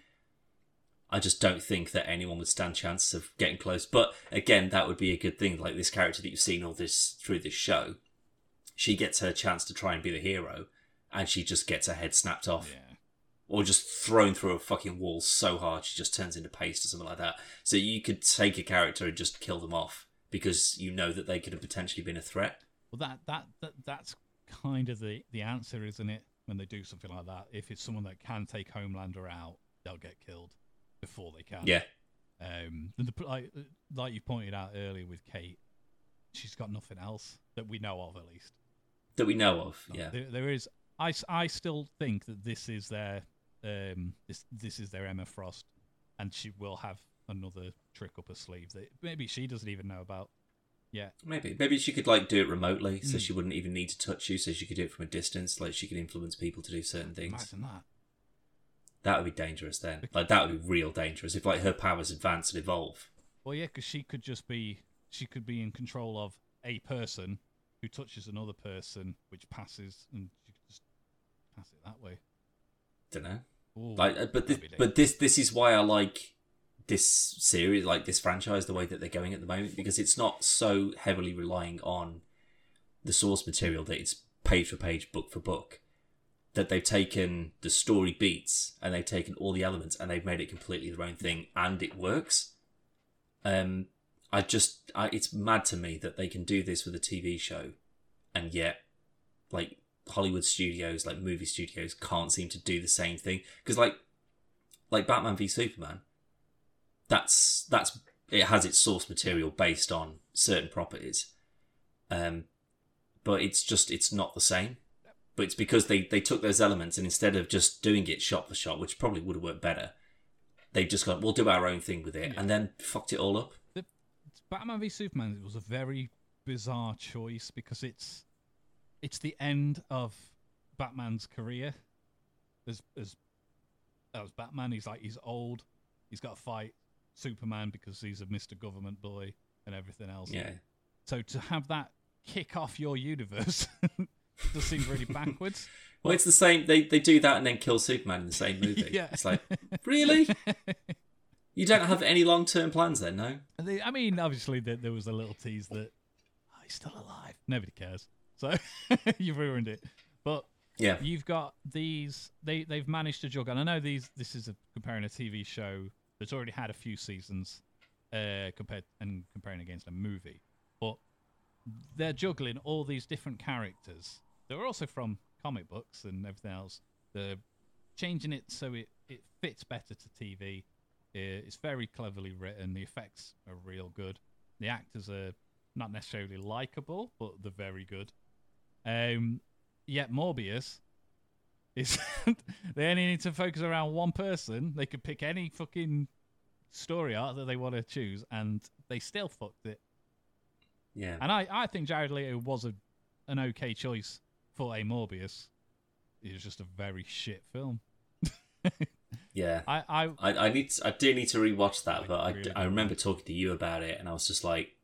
I just don't think that anyone would stand chance of getting close. But again, that would be a good thing. Like this character that you've seen all this through this show, she gets her chance to try and be the hero, and she just gets her head snapped off yeah, or just thrown through a fucking wall so hard she just turns into paste or something like that. So you could take a character and just kill them off because you know that they could have potentially been a threat. well, that, that that that's kind of the the answer, isn't it? When they do something like that, if it's someone that can take Homelander out, they'll get killed before they can. Yeah, Um, the, like like you pointed out earlier with Kate, she's got nothing else that we know of, at least. that we know of. Yeah, There, there is i still think that this is their um this this is their Emma Frost, and she will have another trick up her sleeve that maybe she doesn't even know about. Yeah, maybe maybe she could like do it remotely, so Mm. she wouldn't even need to touch you. So she could do it from a distance. Like she could influence people to do certain things. imagine that. That would be dangerous then. Like that would be real dangerous if like her powers advance and evolve. Well, yeah, because she could just be she could be in control of a person who touches another person, which passes, and she could just pass it that way. Don't know. Ooh, Like, uh, but this, but this this is why I like this series, like this franchise, the way that they're going at the moment, because it's not so heavily relying on the source material that it's page for page, book for book. That they've taken the story beats and they've taken all the elements and they've made it completely their own thing, and it works. Um, I just, I, it's mad to me that they can do this with a TV show, and yet, like Hollywood studios, like movie studios, can't seem to do the same thing. Because like, like Batman v Superman, that's that's it has its source material based on certain properties, um, but it's just it's not the same. But it's because they they took those elements and instead of just doing it shot for shot, which probably would have worked better, they've just gone we'll do our own thing with it, Yeah. and then fucked it all up. Batman v Superman was a very bizarre choice because it's it's the end of Batman's career as as as Batman. He's like he's old. He's got to fight Superman because he's a Mister Government boy and everything else. Yeah, So to have that kick off your universe does seem really backwards. well, it's the same. They they do that and then kill Superman in the same movie. Yeah. It's like really. You don't have any long term plans then, no? I mean, obviously there, there was a little tease that oh, he's still alive. Nobody cares. So you've ruined it. But Yeah. you've got these they they've managed to juggle and i know these this is a, comparing a tv show that's already had a few seasons uh compared and comparing against a movie but they're juggling all these different characters they're also from comic books and everything else they're changing it so it it fits better to tv Uh, it's very cleverly written the effects are real good the actors are not necessarily likable but they're very good um yet Morbius is they only need to focus around one person. They could pick any fucking story arc that they want to choose, and they still fucked it. Yeah. And I, I think Jared Leto was a an okay choice for a Morbius. It was just a very shit film. Yeah. I, I I, I need I do need to rewatch that, Like, but I, really I remember talking to you about it, and I was just like,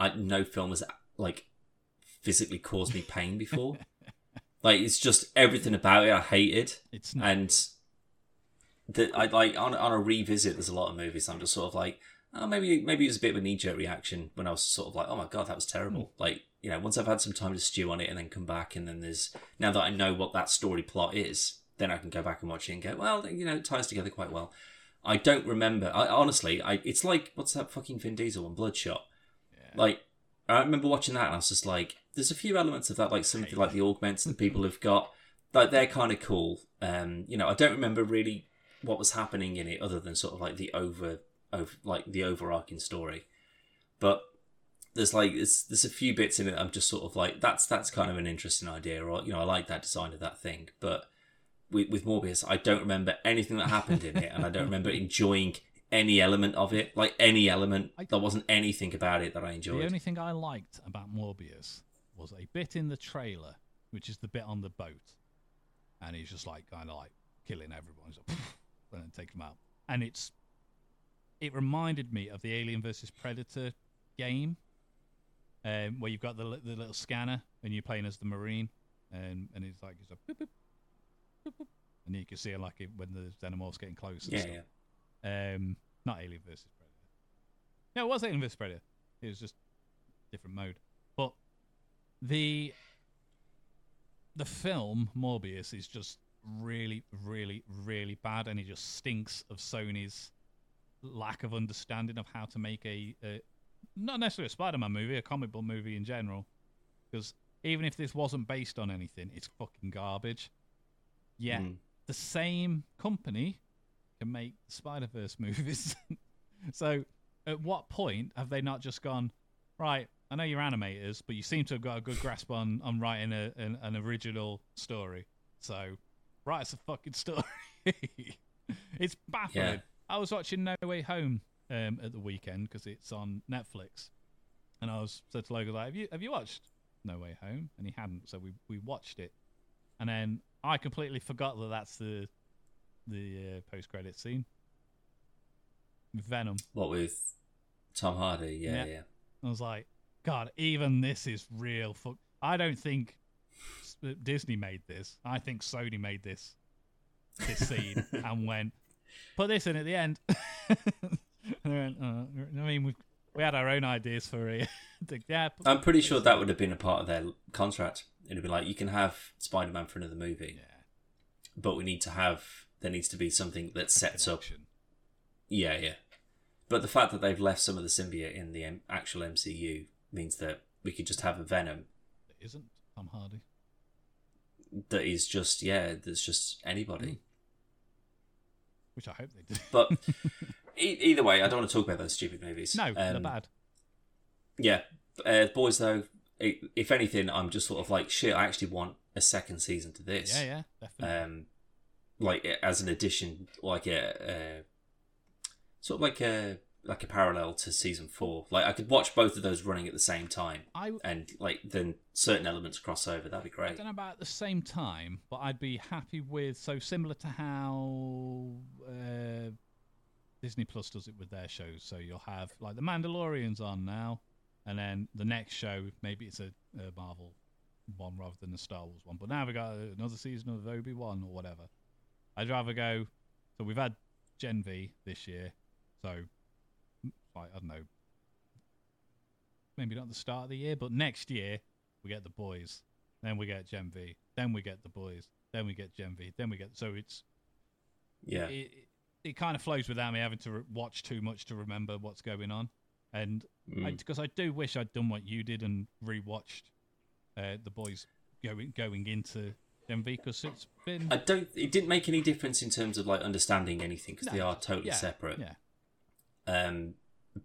I no film has like physically caused me pain before. like it's just everything about it I hated, it's not. and that I like on on a revisit. There's a lot of movies I'm just sort of like, oh, maybe maybe it was a bit of a knee jerk reaction when I was sort of like, oh my god, that was terrible. Like you know, once I've had some time to stew on it and then come back, and then there's now that I know what that story plot is, then I can go back and watch it and go, well, you know, it ties together quite well. I don't remember. I honestly, I it's like what's that fucking Vin Diesel one, Bloodshot. Yeah. Like I remember watching that and I was just like, there's a few elements of that, like something like the augments that people have got, like they're kind of cool. Um, you know, I don't remember really what was happening in it other than sort of like the over, over like the overarching story, but there's like there's, there's a few bits in it I'm just sort of like that's that's kind of an interesting idea or you know I like that design of that thing but with, with Morbius I don't remember anything that happened in it and I don't remember enjoying any element of it like any element I- there wasn't anything about it that I enjoyed. The only thing I liked about Morbius was a bit in the trailer, which is the bit on the boat, and he's just like kind of like killing everyone, he's like, and then take them out. And it's it reminded me of the Alien versus Predator game, um, where you've got the the little scanner and you're playing as the marine, and and it's like it's like boop, boop, boop, boop, and you can see it like it, when the xenomorphs getting close. And yeah stuff. yeah Um, not Alien versus Predator. No, it was Alien versus Predator. It was just different mode. But the the film Morbius is just really, really, really bad, and it just stinks of Sony's lack of understanding of how to make a, a not necessarily a Spider-Man movie, a comic book movie in general. Because even if this wasn't based on anything, it's fucking garbage. Yeah, Mm. the same company can make Spider Verse movies. so, at what point have they not just gone, right? I know you're animators, but you seem to have got a good grasp on on writing a, an, an original story. So, write us a fucking story. it's baffling. Yeah. I was watching No Way Home um, at the weekend because it's on Netflix, and I was said to Logan, like, "Have you have you watched No Way Home?" And he hadn't, so we we watched it, and then I completely forgot that that's the the uh, post credit scene. Venom. what with Tom Hardy yeah Yeah. yeah, I was like, God, even this is real. Fuck. I don't think uh, Disney made this. I think Sony made this this scene and went, put this in at the end. and went, uh, I mean, we we had our own ideas for it. yeah, I'm pretty sure that would have been a part of their contract it'd be like you can have Spider-Man for another movie yeah. but we need to have there needs to be something that sets up. Yeah, yeah. But the fact that they've left some of the symbiote in the M- actual MCU means that we could just have a Venom It isn't Tom Hardy. that is just yeah, that's just anybody. Which I hope they do. But e- either way, I don't want to talk about those stupid movies. no, they're Um, bad. Yeah, uh, boys though. if anything, I'm just sort of like shit. I actually want a second season to this. Yeah, yeah, definitely. Um, like as an addition, like a, a sort of like a like a parallel to season four. Like I could watch both of those running at the same time. I and like then certain elements cross over. That'd be I great. don't know about at the same time, but I'd be happy with so similar to how uh, Disney Plus does it with their shows. So you'll have like the Mandalorian's on now, and then the next show maybe it's a, a Marvel one rather than a Star Wars one. But now we got another season of Obi Wan or whatever. I'd rather go. So we've had Gen V this year, so like I don't know, maybe not the start of the year, but next year we get the boys. Then we get Gen V. Then we get the boys. Then we get Gen V. Then we get so it's Yeah, it, it, it kind of flows without me having to re- watch too much to remember what's going on. And Mm. because I, do wish I'd done what you did and rewatched uh, the boys going going into Gen V because it's been I don't. It didn't make any difference in terms of like understanding anything because they are totally yeah, separate. yeah Um,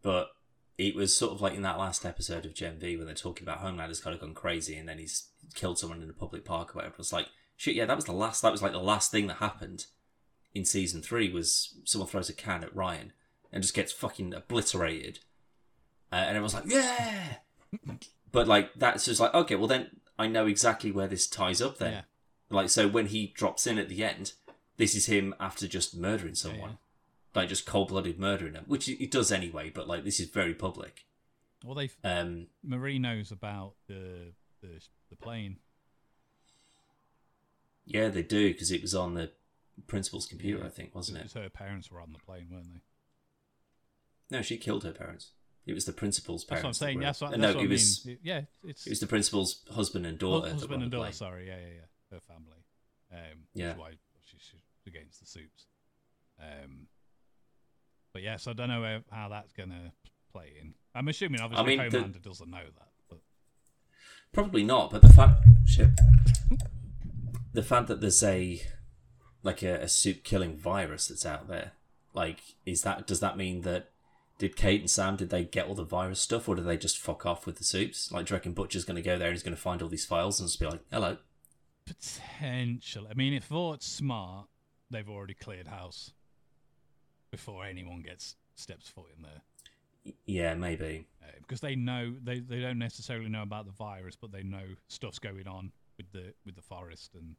but it was sort of like in that last episode of Gen V when they're talking about Homelander's kind of gone crazy and then he's killed someone in a public park or whatever. It's like shit. Yeah, that was the last. That was like the last thing that happened in season three was someone throws a can at Ryan and just gets fucking obliterated. Uh, and everyone's like, yeah. but like that's just like okay, well then I know exactly where this ties up. Then, Yeah. like so when he drops in at the end, this is him after just murdering yeah, someone yeah. Like just cold blooded murdering them, which he does anyway. But like this is very public. Well, they Um, Marie knows about the the the plane. yeah, they do because it was on the principal's computer, Yeah. I think, wasn't it? Her parents were on the plane, weren't they? No, she killed her parents. It was the principal's parents. That's what I'm saying. that That's what, that's no, what it I mean. It- yeah, it's it was the principal's husband and daughter. husband and daughter. Sorry, yeah, yeah, yeah. Her family. Um, Yeah. That's why she's against the Supes. Um, but yeah, so I don't know how, that's gonna play in. I'm assuming obviously mean, the- Homelander doesn't know that, but Probably not, but the fact shit, the fact that there's a like a, a soup killing virus that's out there, like, is that does that mean that did Kate and Sam did they get all the virus stuff, or did they just fuck off with the soups? Like, do you reckon Butcher's going to go there and he's going to find all these files and just be like, "Hello, potential. I mean, if Vought's smart, they've already cleared house before anyone gets steps foot in there. Yeah, maybe." uh, because they know they, they don't necessarily know about the virus, but they know stuff's going on with the with the forest and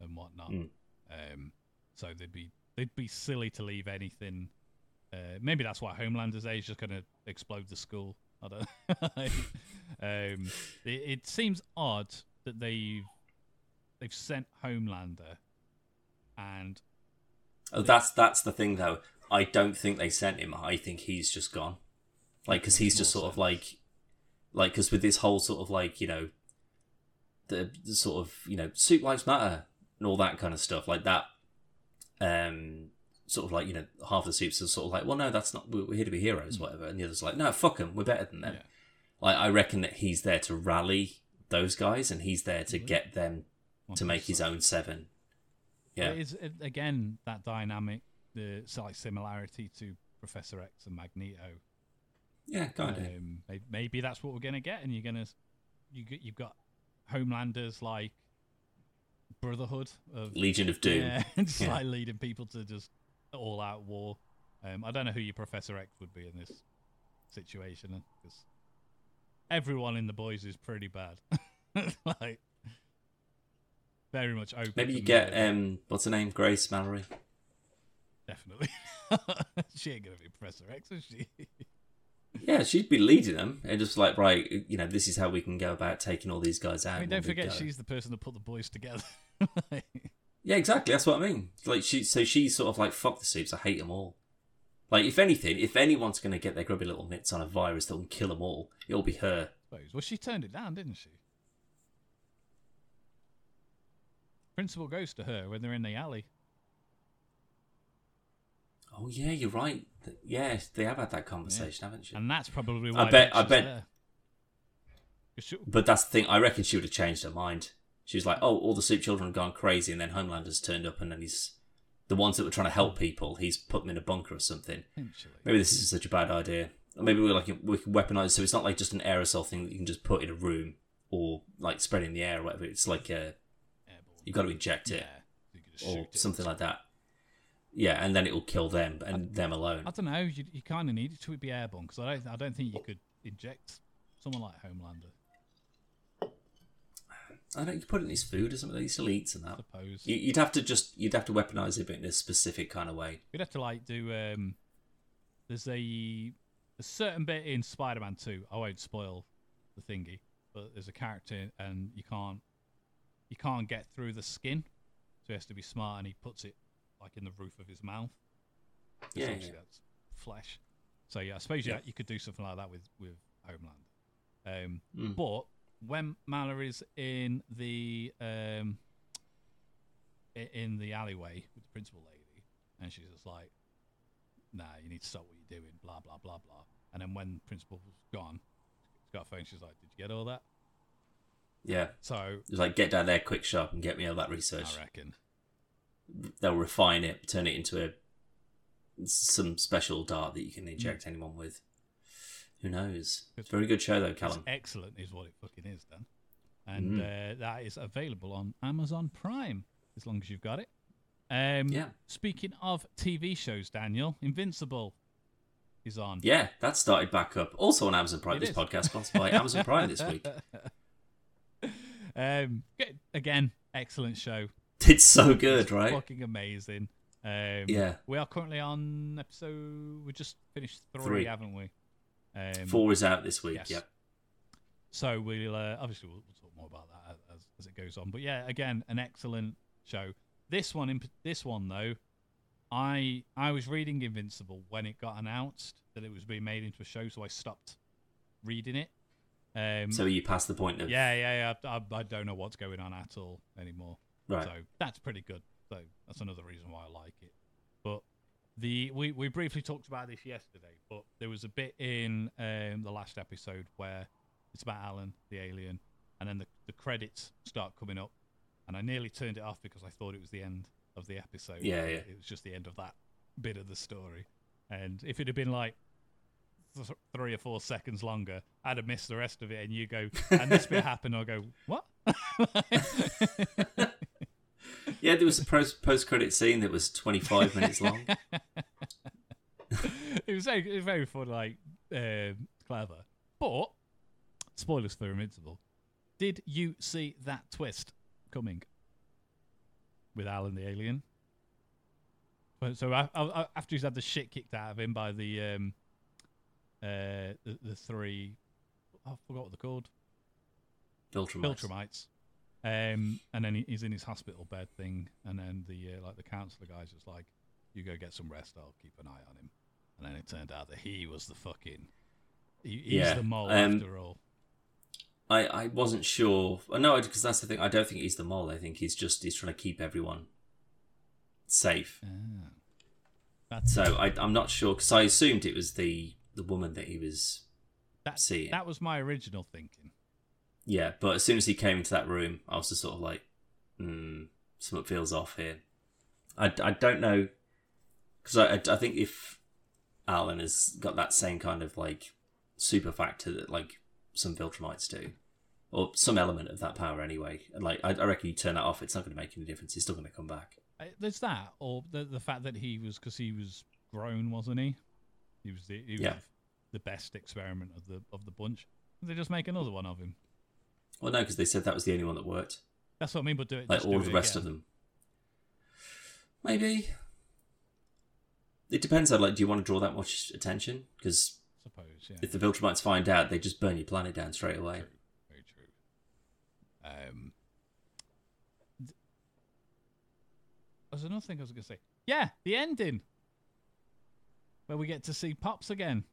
and whatnot. Mm. Um, so they'd be they'd be silly to leave anything. Uh, maybe that's why Homelander's age just going to explode the school. I don't. um, it, it seems odd that they've they've sent Homelander, and Oh, that's that's the thing though. I don't think they sent him. I think he's just gone. Like, because he's just sort of like, like, because with this whole sort of like, you know, the, the sort of you know, soup lives matter and all that kind of stuff like that. Um, sort of like you know, half the soups are sort of like, well, no, that's not. We're here to be heroes, whatever. And the others like, no, fuck them. We're better than them. Yeah. Like, I reckon that he's there to rally those guys, and he's there to Mhm. get them to make his own seven. Yeah, It is again that dynamic, the slight similarity to Professor X and Magneto. yeah, kind of. Um, maybe that's what we're gonna get, and you're gonna you get, you've got Homelanders like Brotherhood of Legion of Doom. yeah, just Yeah. like leading people to just all out war. Um, I don't know who your Professor X would be in this situation because everyone in the boys is pretty bad. like very much open. Maybe you get um, what's her name, Grace Mallory. Definitely. she ain't gonna be Professor X, is she? Yeah, she'd be leading them and just like, right, you know, this is how we can go about taking all these guys out. I mean, don't forget she's the person that put the boys together. Like, Yeah, exactly. That's what I mean. Like she, so she's sort of like, fuck the soups. I hate them all. Like, if anything, if anyone's going to get their grubby little mitts on a virus that will kill them all, it'll be her. Well, she turned it down, didn't she? Principal goes to her when they're in the alley. Oh yeah, you're right. Yeah, they have had that conversation, haven't you? And that's probably I bet- I bet- there. 'Cause she- But that's the thing. I reckon she would have changed her mind. She was like, "Oh, all the soup children have gone crazy," and then Homelander's turned up, and then he's the ones that were trying to help people. He's put them in a bunker or something. Potentially. Maybe this isn't such a bad idea. Or maybe we're like we can weaponize it so it's not like just an aerosol thing that you can just put in a room or like spread in the air or whatever. It's like a Airborne. you've got to inject it Yeah. You could just or shoot it. something like that. Yeah, and then it will kill them and them alone. I don't know. You, you kind of need it to be airborne because I don't. I don't think you could inject someone like Homelander. I don't. You put it in his food or something. He still eats and I that. suppose You- You'd have to just you'd have to weaponize it, but in a specific kind of way. You'd have to like do. Um, there's a a certain bit in Spider-Man Two. I won't spoil the thingy, but there's a character and you can't you can't get through the skin, so he has to be smart and he puts it like in the roof of his mouth. Yeah, yeah. that's flesh. So yeah, I suppose yeah. You could do something like that with with Homeland. Um, Mm. But when Mallory's in the um, in the alleyway with the principal lady, and she's just like, "Nah, you need to stop what you're doing." Blah blah blah blah. And then when principal's gone, she's got a phone. She's like, "Did you get all that?" Yeah, So it's like get down there quick, sharp, and get me all that research. I reckon They'll refine it, turn it into a some special dart that you can inject anyone with. Who knows? Good. Very good show though, it's Callum. excellent, is what it fucking is. Then, and uh, that is available on Amazon Prime as long as you've got it. Um, Yeah. Speaking of TV shows, Daniel, Invincible is on. Yeah, that started back up. Also on Amazon Prime. It this is. podcast sponsored by Amazon Prime this week. um, again, excellent show. It's so good, It's right? Fucking amazing. Um, Yeah. We are currently on episode. We just finished three, Three. haven't we? Um, Four is out this week. yes. Yep. So we'll uh, obviously we'll, we'll talk more about that as, as it goes on. But yeah, again, an excellent show. This one, in this one though, I I was reading Invincible when it got announced that it was being made into a show, so I stopped reading it. Um, So you passed the point of yeah, yeah, yeah. I, I, I don't know what's going on at all anymore. Right. So that's pretty good. So that's another reason why I like it. But the we, we briefly talked about this yesterday, but there was a bit in um, the last episode where it's about Alan, the alien, and then the, the credits start coming up, and I nearly turned it off because I thought it was the end of the episode. Yeah, yeah. It was just the end of that bit of the story. And if it had been like th- three or four seconds longer, I'd have missed the rest of it. And you go, and this bit happened, I'll go, what? Yeah, there was a post credit scene that was 25 minutes long. it was very, it was very fun, like um, clever. But spoilers for Invincible. Did you see that twist coming with Alan the alien? So I, I, after he's had the shit kicked out of him by the um, uh, the, the three, I forgot what they're called, Viltrumites. Viltrumites. Um, and then he's in his hospital bed thing, and then the uh, like the counselor guy's just like, "You go get some rest. I'll keep an eye on him." And then it turned out that he was the fucking, he, he's Yeah, the mole um, after all. I, I wasn't sure. No, because that's the thing. I don't think he's the mole. I think he's just he's trying to keep everyone safe. Ah. That's So I, I'm not sure because I assumed it was the the woman that he was. that, seeing. that was my original thinking. Yeah, but as soon as he came into that room, I was just sort of like, hmm, something feels off here. I, I don't know because I, I I think if Alan has got that same kind of like super factor that like some Viltrumites do, or some element of that power anyway, like I, I reckon you turn that off, it's not going to make any difference. He's still going to come back. There's that, or the the fact that he was because he was grown, wasn't he? He was the he was Yeah. the best experiment of the of the bunch. They just make another one of him. Well, no, because they said that was the only one that worked. That's what I mean. But do it Like all the rest again. of them. Maybe. It depends. on like, do you want to draw that much attention? Because suppose, yeah. if the Viltrumites find out, they just burn your planet down straight away. Very true. Um, th- there's another thing I was going to say. Yeah, the ending where we get to see Pops again.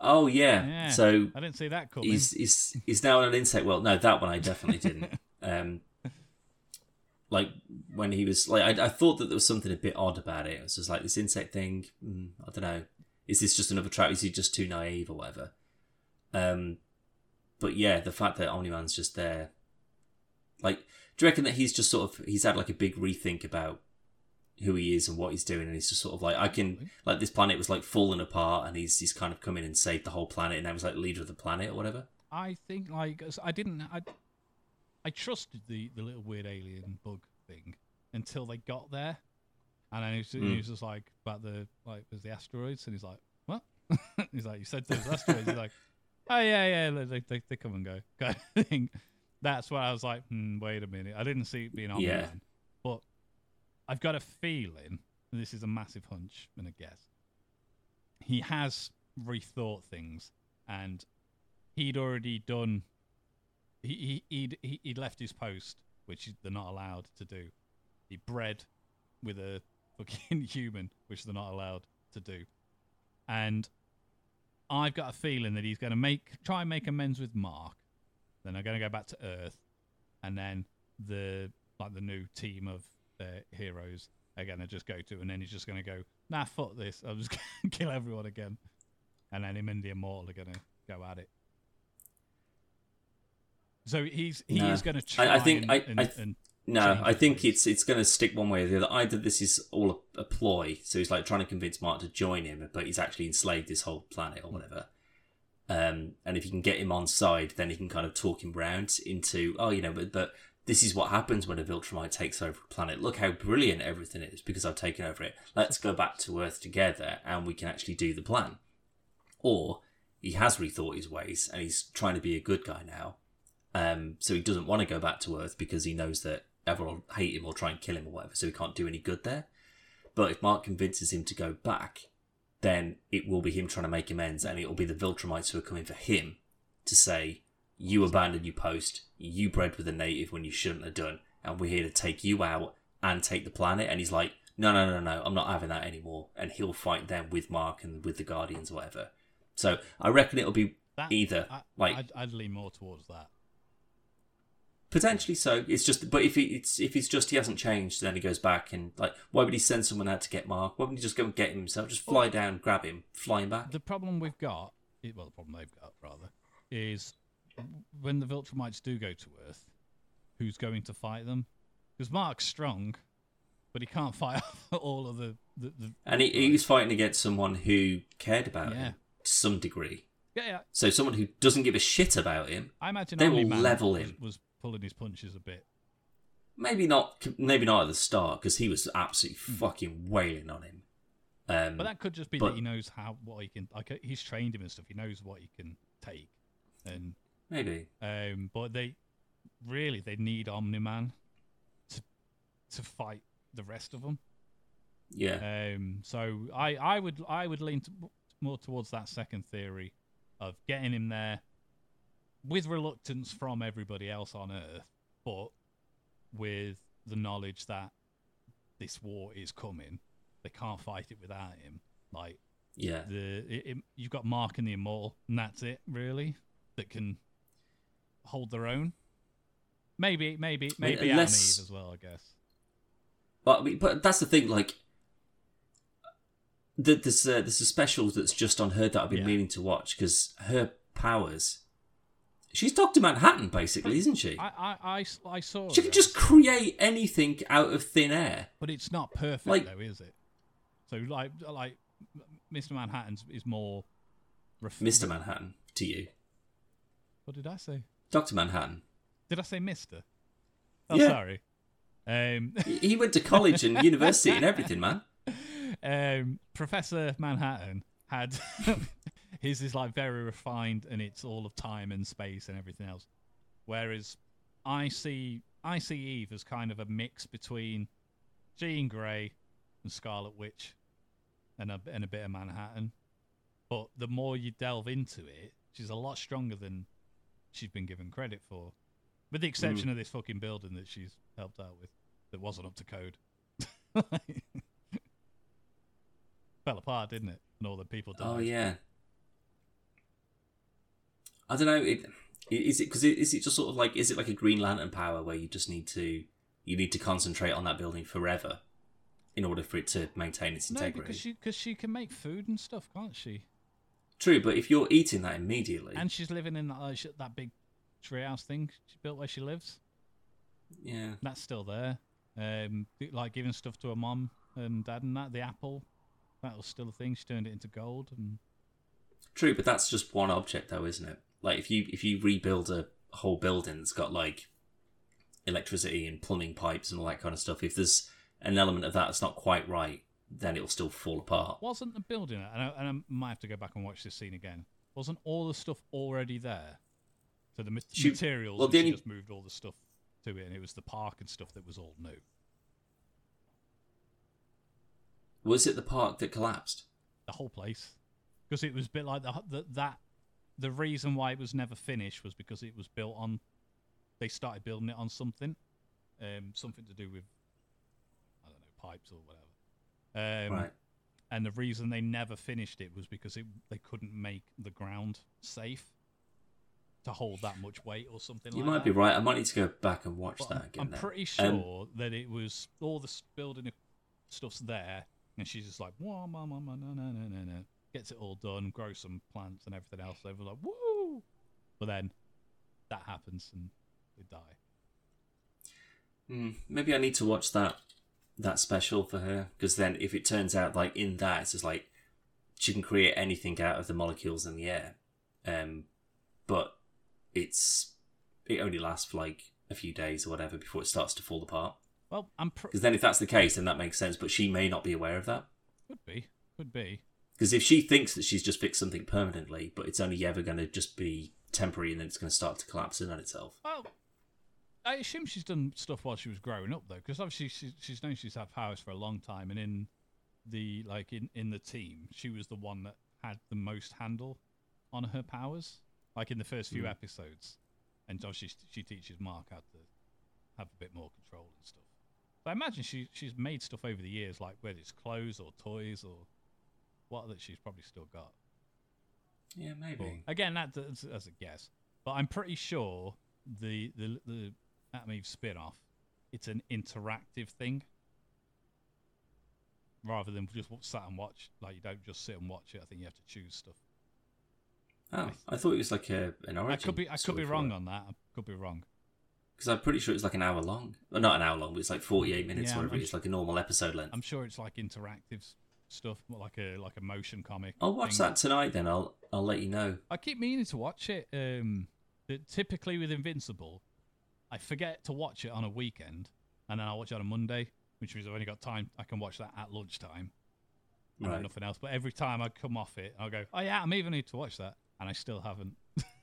Oh yeah. Yeah. So I didn't see that coming. he's he's he's now in an insect world. No, that one I definitely didn't. um, like when he was like, I, I thought that there was something a bit odd about it. It was just like this insect thing. Mm, I don't know. Is this just another trap? Is he just too naive or whatever? Um, but yeah, the fact that Omni Man's just there, like, do you reckon that he's just sort of he's had like a big rethink about who he is and what he's doing, and he's just sort of like, I can like this planet was like falling apart, and he's he's kind of come in and saved the whole planet, and now he's like leader of the planet or whatever. I think like I didn't I I trusted the the little weird alien bug thing until they got there, and then he was, he Mm. was just like about the like there's the asteroids, and he's like what? he's like you said there's asteroids. he's like oh yeah yeah they they, they come and go kind of thing. That's why I was like hmm, wait a minute I didn't see it being on Yeah. but I've got a feeling this is a massive hunch and a guess. He has rethought things and he'd already done he, he he'd he, he'd left his post which they're not allowed to do he bred with a fucking human which they're not allowed to do and i've got a feeling that he's going to make try and make amends with mark then they're going to go back to earth and then the like the new team of uh, heroes are going to just go to and then he's just going to go nah fuck this I'm just going to kill everyone again and then him and the immortal are going to go at it so he's he No. is going to try I think- and, I- and, I th- No, I think it's it's going to stick one way or the other. Either this is all a, a ploy, so he's like trying to convince Mark to join him, but he's actually enslaved this whole planet or whatever. Um, and if you can get him on side, then he can kind of talk him round into, oh, you know, but but this is what happens when a Viltrumite takes over a planet. Look how brilliant everything is because I've taken over it. Let's go back to Earth together, and we can actually do the plan. Or he has rethought his ways, and he's trying to be a good guy now. Um, so he doesn't want to go back to Earth because he knows that everyone will hate him or try and kill him or whatever, so he can't do any good there. But if Mark convinces him to go back, then it will be him trying to make amends, and it will be the Viltrumites who are coming for him to say, You abandoned your post, you bred with a native when you shouldn't have done, and we're here to take you out and take the planet. And he's like, No, no, no, no, I'm not having that anymore. And he'll fight them with Mark and with the Guardians or whatever. So I reckon it'll be that, either I, like I'd, I'd lean more towards that Potentially so. It's just, but if he, it's if it's just he hasn't changed, then he goes back and like, why would he send someone out to get Mark? Why wouldn't he just go and get him himself? Just fly down, grab him, fly him back. The problem we've got, well, the problem they've got rather, is when the Viltrumites do go to Earth, who's going to fight them? Because Mark's strong, but he can't fight all of the the. the And he, he was fighting against someone who cared about Yeah. him to some degree. yeah, yeah. So someone who doesn't give a shit about him. I imagine They will level was, him. was pulling his punches a bit. Maybe not. Maybe not at the start because he was absolutely fucking wailing on him. Um. But that could just be but- that he knows how what he can. Like he's trained him and stuff. He knows what he can take, and maybe. um, but they really they need Omni Man to to fight the rest of them. Yeah. Um, so I, I would I would lean to, more towards that second theory of getting him there with reluctance from everybody else on Earth, but with the knowledge that this war is coming. They can't fight it without him. Like yeah. the it, it, you've got Mark and the Immortal, and that's it really that can hold their own. Maybe maybe maybe unless- Atom Eve as well. I guess. But I mean, but that's the thing. Like, there's uh, there's a special that's just on her that I've been Yeah. meaning to watch because her powers. She's Doctor Manhattan, basically, isn't she? I I, I, saw. She that. can just create anything out of thin air. But it's not perfect Like- though, is it? So like like Mr. Manhattan is more ref- Mister Manhattan to you, What did I say? Doctor Manhattan. Did I say Mister? Oh, Yeah. sorry. Um, He went to college and university and everything, man. um, Professor Manhattan had his is like very refined and it's all of time and space and everything else. Whereas I see I see Eve as kind of a mix between Jean Grey and Scarlet Witch and a and a bit of Manhattan. But the more you delve into it, she's a lot stronger than she's been given credit for. With the exception mm. of this fucking building that she's helped out with that wasn't up to code. Fell apart, didn't it? And all the people died. Oh yeah. I don't know. It, is it because is it just sort of like is it like a Green Lantern power where you just need to you need to concentrate on that building forever in order for it to maintain its No, integrity? because she because she can make food and stuff, can't she? True, but if you're eating that immediately, And she's living in that uh, sh- that big treehouse thing she built where she lives. yeah, That's still there. Um, like giving stuff to her mom and dad and that. The apple, that was still a thing. She turned it into gold and true, but that's just one object, though, isn't it? Like if you if you rebuild a whole building that's got like electricity and plumbing pipes and all that kind of stuff, if there's an element of that that's not quite right, then it'll still fall apart. wasn't the building. And I, and I might have to go back and watch this scene again. Wasn't all the stuff already there? So the She- materials. well, the only- just moved all the stuff to it, and it was the park and stuff that was all new. Was it the park that collapsed? the whole place because it was a bit like the, the that the reason why it was never finished was because it was built on they started building it on something um something to do with i don't know pipes or whatever um right. and the reason they never finished it was because it, they couldn't make the ground safe to hold that much weight or something like that. You like might that be right. I might need to go back and watch but that I'm- again. I'm then. pretty sure Um, that it was all the building stuff's there, and she's just like, "Whoa, mama, no, no, no, no, no," gets it all done, grows some plants and everything else. They were like, "Woo!" But then that happens and they die. Hmm, maybe I need to watch that that special for her because then if it turns out like in that it's just like she can create anything out of the molecules in the air, um, but it's it only lasts for like a few days or whatever before it starts to fall apart. Well, I'm pr- Because then if that's the case, then that makes sense. But she may not be aware of that. could be, could be. Because if she thinks that she's just fixed something permanently, but it's only ever going to just be temporary and then it's going to start to collapse in on itself. Well, I assume she's done stuff while she was growing up though, because obviously she's she's known she's had powers for a long time, and in the like in in the team, she was the one that had the most handle on her powers, like in the first few Mm. episodes, and obviously she teaches Mark how to have a bit more control and stuff. But I imagine she she's made stuff over the years, like whether it's clothes or toys or what that she's probably still got. Yeah, But maybe. again, that, that's, that's a guess. But I'm pretty sure the, the the Atom Eve spin off, it's an interactive thing rather than just sat and watch. Like you don't just sit and watch it. I think you have to choose stuff. Oh, I thought it was like a an origin. I could be I could be wrong on that. I could be wrong. Because I'm pretty sure it's like an hour long. Well, not an hour long, but it's like 48 minutes Yeah, or whatever. I'm It's like a normal episode length. I'm sure it's like interactive stuff, like a like a motion comic. I'll watch thing. that tonight then. I'll I'll let you know. I keep meaning to watch it. Um, typically with Invincible, I forget to watch it on a weekend, and then I watch it on a Monday, which means I've only got time. I can watch that at lunchtime, and Right. nothing else. But every time I come off it, I'll go, "Oh yeah, I'm even need to watch that," and I still haven't.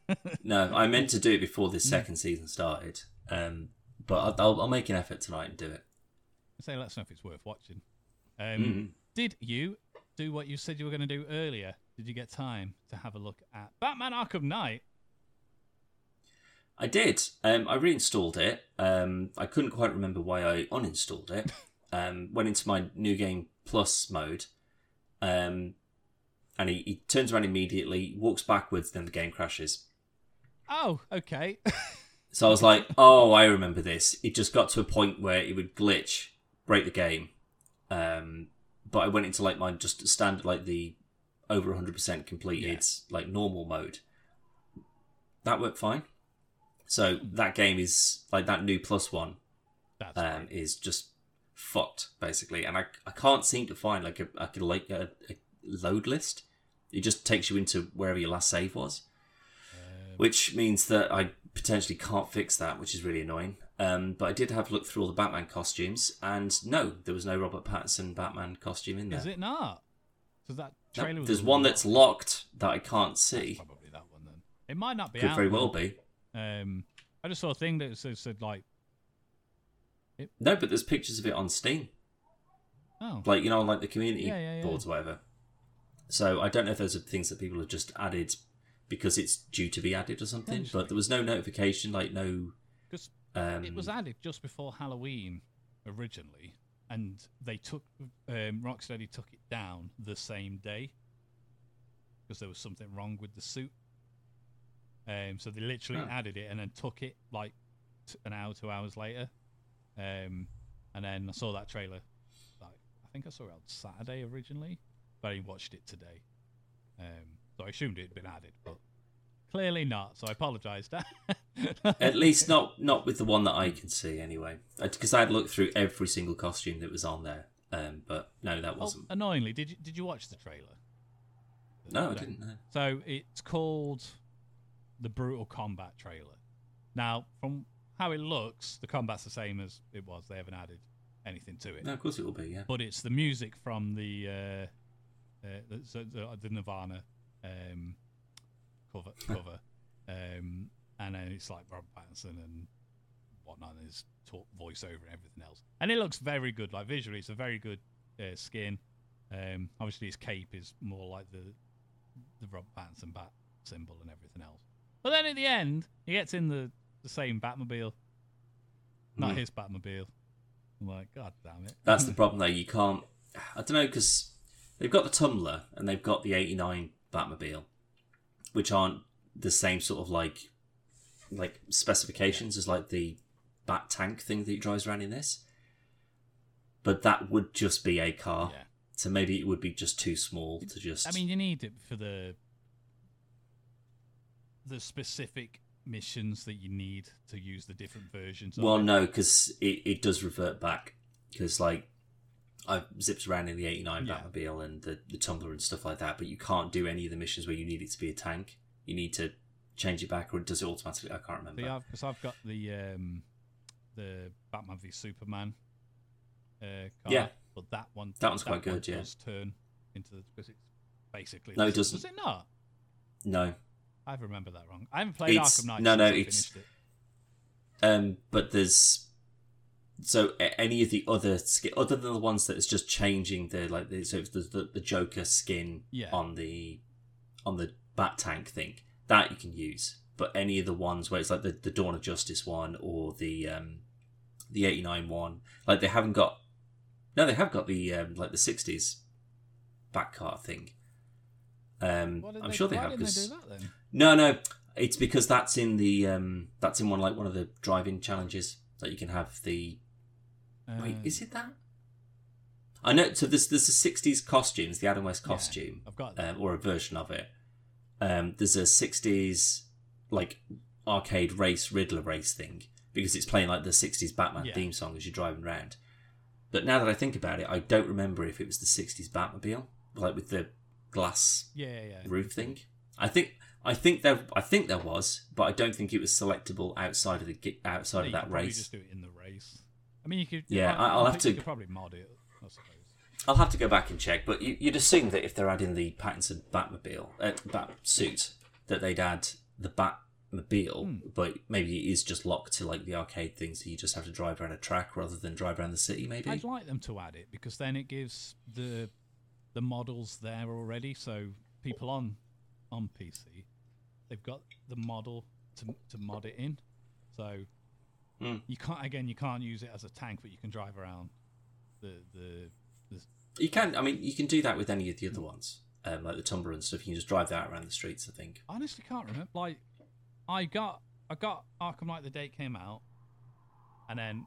No, I meant to do it before this second season started. Um, but I'll, I'll, make an effort tonight and do it. Say, let us know if it's worth watching. Um, Mhm. Did you do what you said you were going to do earlier? Did you get time to have a look at Batman Arkham Knight? I did. Um, I reinstalled it. Um, I couldn't quite remember why I uninstalled it. Um, went into my new game plus mode, um, and he, he turns around immediately, walks backwards, then the game crashes. Oh, okay. So I was like, "Oh, I remember this." It just got to a point where it would glitch, break the game. Um, but I went into like my just standard, like the over 100% completed, like normal mode. That worked fine. So that game is like that new plus one um, is just fucked basically, and I I can't seem to find like a like a, like a, a load list. It just takes you into wherever your last save was, Um, which means that I potentially can't fix that, which is really annoying. Um, but I did have a look through all the Batman costumes, and no, there was no Robert Pattinson Batman costume in there. Is it not? Because that No, trailer was there's one that's locked that I can't That's see. Probably that one then. It might not be Could very well be. Um, I just saw a thing that said, said like, No, but there's pictures of it on Steam. oh, like you know on like the community Yeah, yeah, yeah. boards or whatever so i don't know if those are things that people have just added because it's due to be added or something but there was no notification like no because um it was added just before Halloween originally, and they took um, Rocksteady took it down the same day because there was something wrong with the suit. Um, so they literally Oh. added it and then took it like t- an hour, two hours later. Um, and then I saw that trailer. Like I think I saw it on Saturday originally, but I watched it today. Um, so I assumed it had been added, but clearly not. So I apologise. at least not not with the one that i can see anyway because I'd looked through every single costume that was on there um but no that Oh, wasn't annoyingly, did you did you watch the trailer? no i didn't know So it's called the Brutal Combat trailer. Now, from how it looks, the combat's the same as it was. They haven't added anything to it. no of course it will be yeah But it's the music from the uh, uh, the, the, the Nirvana um, cover cover, um, and then it's like Rob Pattinson and whatnot, and his talk voiceover and everything else. And it looks very good. Like visually, it's a very good uh, skin. Um, obviously, his cape is more like the the Rob Pattinson bat symbol and everything else. But then at the end, he gets in the, the same Batmobile, not Hmm. his Batmobile. I'm like, God damn it! That's the problem, though. You can't. I don't know because they've got the Tumbler and they've got the '89 Batmobile, which aren't the same sort of like like specifications as like the Bat Tank thing that he drives around in this. But that would just be a car, Yeah. so maybe it would be just too small to just. I mean, you need it for the the specific missions that you need to use the different versions. of well, no, because it, it does revert back because like. I've zipped around in the '89 Yeah. Batmobile and the, the Tumbler and stuff like that, but you can't do any of the missions where you need it to be a tank. You need to change it back, or it does it automatically. I can't remember. See, I've, cause I've got the um, the Batman v Superman. Uh, car, Yeah. but that one That one's quite good, yeah. Does turn into the because it's basically No, it doesn't. Does it not? No, I remember that wrong. I haven't played It's- Arkham Knight. no, no, it's- it. Um, but there's so any of the other skin, other than the ones that is just changing the like the, so the, the the Joker skin Yeah. on the on the Bat Tank thing that you can use. But any of the ones where it's like the, the Dawn of Justice one or the um the eighty nine one, like they haven't got. No, they have got the um, like the sixties back car thing. Um, I'm they, sure they why have because do that then? No, no. It's because that's in the um that's in one like one of the driving challenges that you can have the wait Uh, is it that I know so there's there's the 60s costumes the Adam West Yeah. costume I've got that. um, or a version of it um there's a 60s like arcade race Riddler race thing because it's playing like the 60s Batman Yeah. theme song as you're driving around but now that I think about it I don't remember if it was the 60s Batmobile like with the glass yeah, yeah, yeah. roof thing. I think I think there I think there was, but I don't think it was selectable outside of the outside Yeah, of you that race. just do it in the race. I mean, you could. Yeah, I- I- I'll have You to- probably mod it, I suppose. I'll have to go back and check, but you, you'd assume that if they're adding the Pattinson Batmobile, uh, Bat suit, that they'd add the Batmobile, Hmm. but maybe it is just locked to like the arcade thing, so you just have to drive around a track rather than drive around the city. Maybe. I'd like them to add it because then it gives the the models there already. So people on on PC, they've got the model to to mod it in. So Hmm. you can't again, you can't use it as a tank, but you can drive around the the. the You can. I mean, you can do that with any of the other ones, um, like the Tumbler and stuff. You can just drive that around the streets. I think. I honestly can't remember. Like, I got I got Arkham Knight the day it came out, and then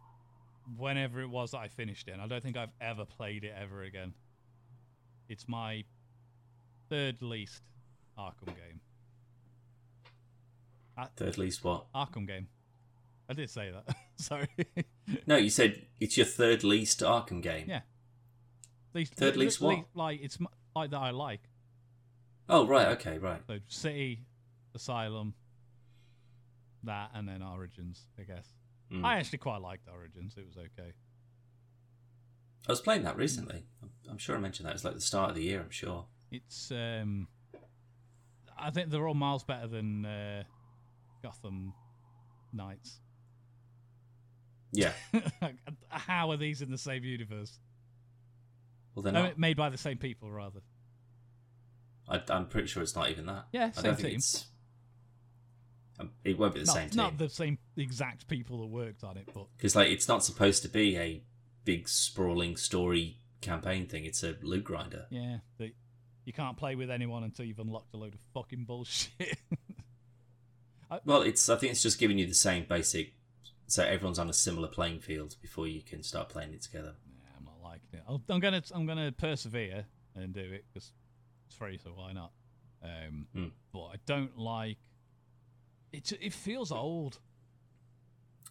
whenever it was that I finished it, and I don't think I've ever played it ever again. It's my third least Arkham game. Third least what? Arkham game. I did say that. Sorry. No, you said it's your third least Arkham game. Yeah. least, Third least what? like it's like that I like. Oh right, okay, right. So City, Asylum, that, and then Origins. I guess. Mm. I actually quite liked Origins. It was okay. I was playing that recently. I'm- I'm sure I mentioned that. It's like the start of the year. I'm sure. It's um, I think they're all miles better than uh, Gotham Knights. Yeah. How are these in the same universe? Well, they're No, not. made by the same people, rather. I, I'm pretty sure it's not even that. Yeah, I same team. it's. Um, it won't be the not, same not the same exact people that worked on it, but because like it's not supposed to be a big sprawling story campaign thing. It's a loot grinder. yeah, you can't play with anyone until you've unlocked a load of fucking bullshit. Well, it's. I think it's just giving you the same basic. So everyone's on a similar playing field before you can start playing it together. Yeah, I'm not liking it. I'll, I'm gonna I'm gonna persevere and do it because it's free, so why not? Um, Hmm. But I don't like it. It feels old.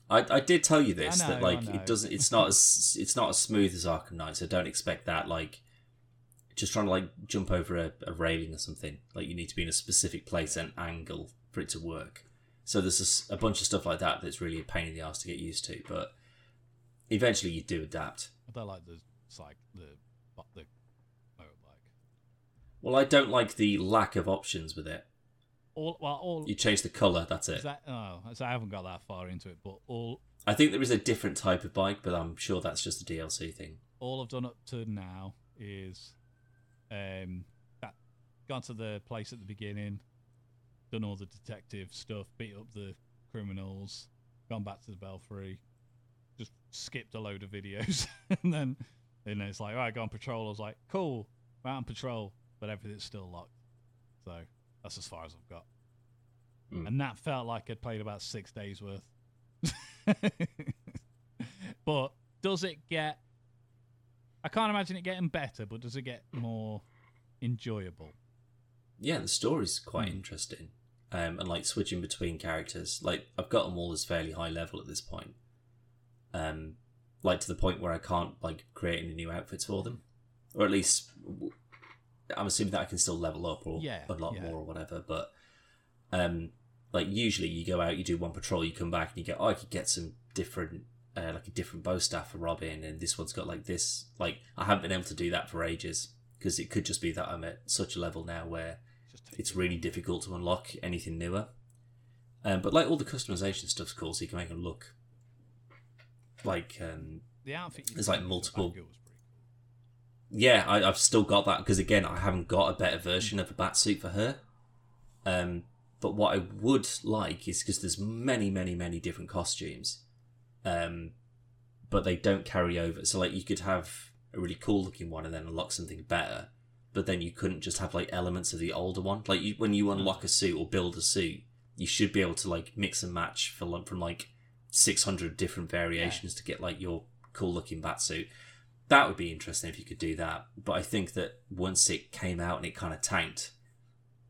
I, I did tell you this I that like it doesn't it's not as it's not as smooth as Arkham Knight, so don't expect that like just trying to like jump over a, a railing or something. Like you need to be in a specific place and angle for it to work. So there's a bunch of stuff like that that's really a pain in the ass to get used to, but eventually you do adapt. I don't like the like the the motorbike. Well, I don't like the lack of options with it. All well, all You change the color, that's it. that. Oh, so I haven't got that far into it, but all I think there is a different type of bike, but I'm sure that's just a DLC thing. all I've done up to now is um that gone to the place at the beginning, done all the detective stuff, beat up the criminals, gone back to the belfry, just skipped a load of videos, and then and then it's like, all right, go on patrol. I was like, cool, we're out on patrol, but everything's still locked. So that's as far as I've got. Mm. And that felt like I'd played about six days worth. but does it get I can't imagine it getting better, but does it get more enjoyable? Yeah, the story's quite Hmm. interesting. Um, and like switching between characters, like I've got them all as fairly high level at this point. Um, like to the point where I can't like create any new outfits for them, or at least I'm assuming that I can still level up or Yeah, unlock yeah. more or whatever. But um, like usually you go out, you do one patrol, you come back and you go, oh, I could get some different. Uh, like a different bow staff for Robin, and this one's got like this. Like I haven't been able to do that for ages because it could just be that I'm at such a level now where it's really difficult to unlock anything newer. Um, but like all the customization stuff's cool, so you can make them look like um, the outfit. There's, like, multiple- back, it was pretty cool. yeah, I, I've still got that because again, I haven't got a better version of a bat suit for her. Um, but what I would like is because there's many, many, many different costumes, um, but they don't carry over. So like you could have a really cool looking one and then unlock something better, but then you couldn't just have like elements of the older one. Like you, when you hmm. unlock a suit or build a suit, you should be able to like mix and match for from like 600 different variations to get like your cool looking bat suit. That would be interesting if you could do that. But I think that once it came out and it kind of tanked,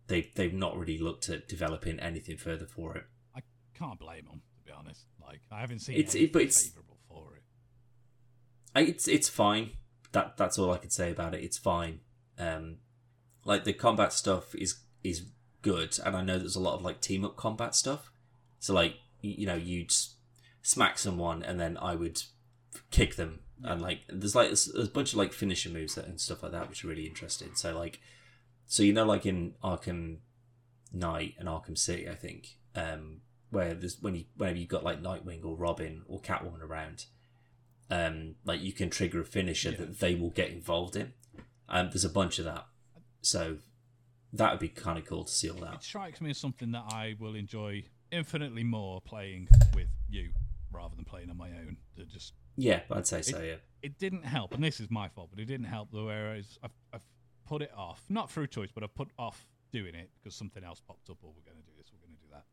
they they've not really looked at developing anything further for it. I can't blame them to be honest. Like I haven't seen It's- it- but it's- favorable for it. I, it's it's fine. That that's all I can say about it. It's fine. Um, like the combat stuff is is good, and I know there's a lot of like team up combat stuff. So like you, know you'd smack someone, and then I would kick them, and like there's like there's, there's a bunch of like finisher moves that, and stuff like that, which are really interesting. So like, so you know like in Arkham Knight and Arkham City, I think, um, where there's when you whenever you've got like Nightwing or Robin or Catwoman around um, like you can trigger a finisher Yeah. that they will get involved in. Um, there's a bunch of that, so that would be kind of cool to see all that. It strikes me as something that I will enjoy infinitely more playing with you rather than playing on my own. To just Yeah, I'd say so. Yeah, it didn't help, and this is my fault, but it didn't help the whereas I've, I've put it off, not through choice, but I've put off doing it because something else popped up. Or we're going to do this, we're going to do that.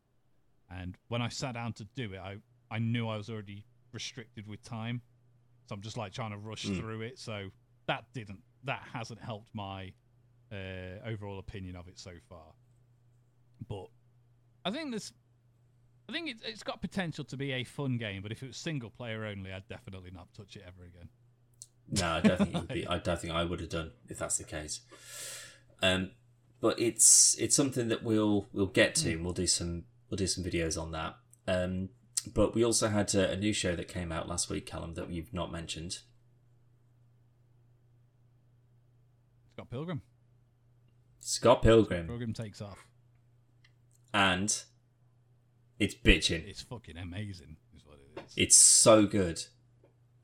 And when I sat down to do it, I I knew I was already restricted with time, so I'm just like trying to rush Mm. through it. So that didn't that hasn't helped my uh, overall opinion of it so far. But I think this. I think it's, it's got potential to be a fun game, but if it was single player only, I'd definitely not touch it ever again. no, I don't think it would be. I don't think I would have done if that's the case. Um, but it's it's something that we'll we'll get to, and we'll do some we'll do some videos on that. Um, but we also had a, a new show that came out last week, Callum, that you've not mentioned. Scott Pilgrim. Scott Pilgrim, Pilgrim takes off. and it's bitching. It's fucking amazing, is what it is. It's so good.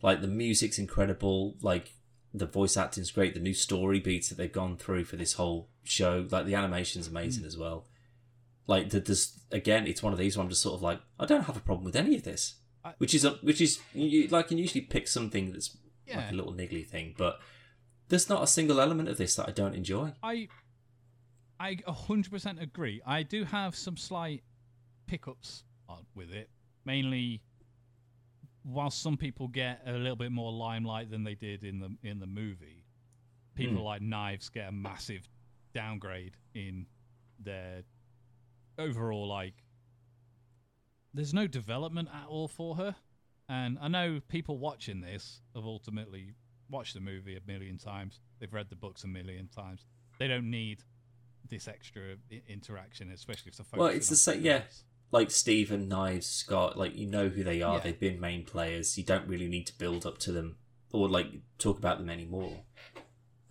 Like the music's incredible. Like the voice acting's great. The new story beats that they've gone through for this whole show. Like the animation's amazing hmm. as well. Like the, this again, it's one of these where I'm just sort of like, I don't have a problem with any of this. I- which is a, which is you, like you can usually pick something that's yeah, like a little niggly thing, but there's not a single element of this that I don't enjoy. I, I 100% agree. I do have some slight pickups with it, mainly. While some people get a little bit more limelight than they did in the in the movie, people Hmm. like Knives get a massive downgrade in their overall like there's no development at all for her and i know people watching this have ultimately watched the movie a million times they've read the books a million times they don't need this extra I- interaction especially if the Well, it's the same. yeah. Like Stephen, Knives, Scott, like you know who they are. Yeah. They've been main players. You don't really need to build up to them or like talk about them anymore.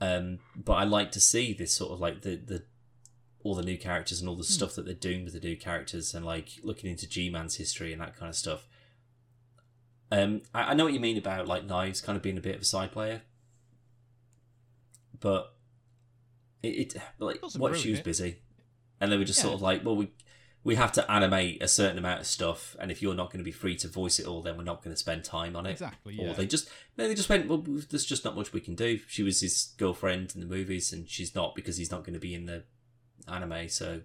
Um, but I like to see this sort of like the the all the new characters and all the stuff that they're doing with the new characters and like looking into G Man's history and that kind of stuff. Um, I, I know what you mean about like Knives kind of being a bit of a side player, but it, it like Doesn't what ruin she was it. busy, and they were just Yeah. sort of like, well, we we have to animate a certain amount of stuff, and if you're not going to be free to voice it all, then we're not going to spend time on it. exactly Or they just maybe they just went, well, there's just not much we can do. She was his girlfriend in the movies, and she's not because he's not going to be in the anime, so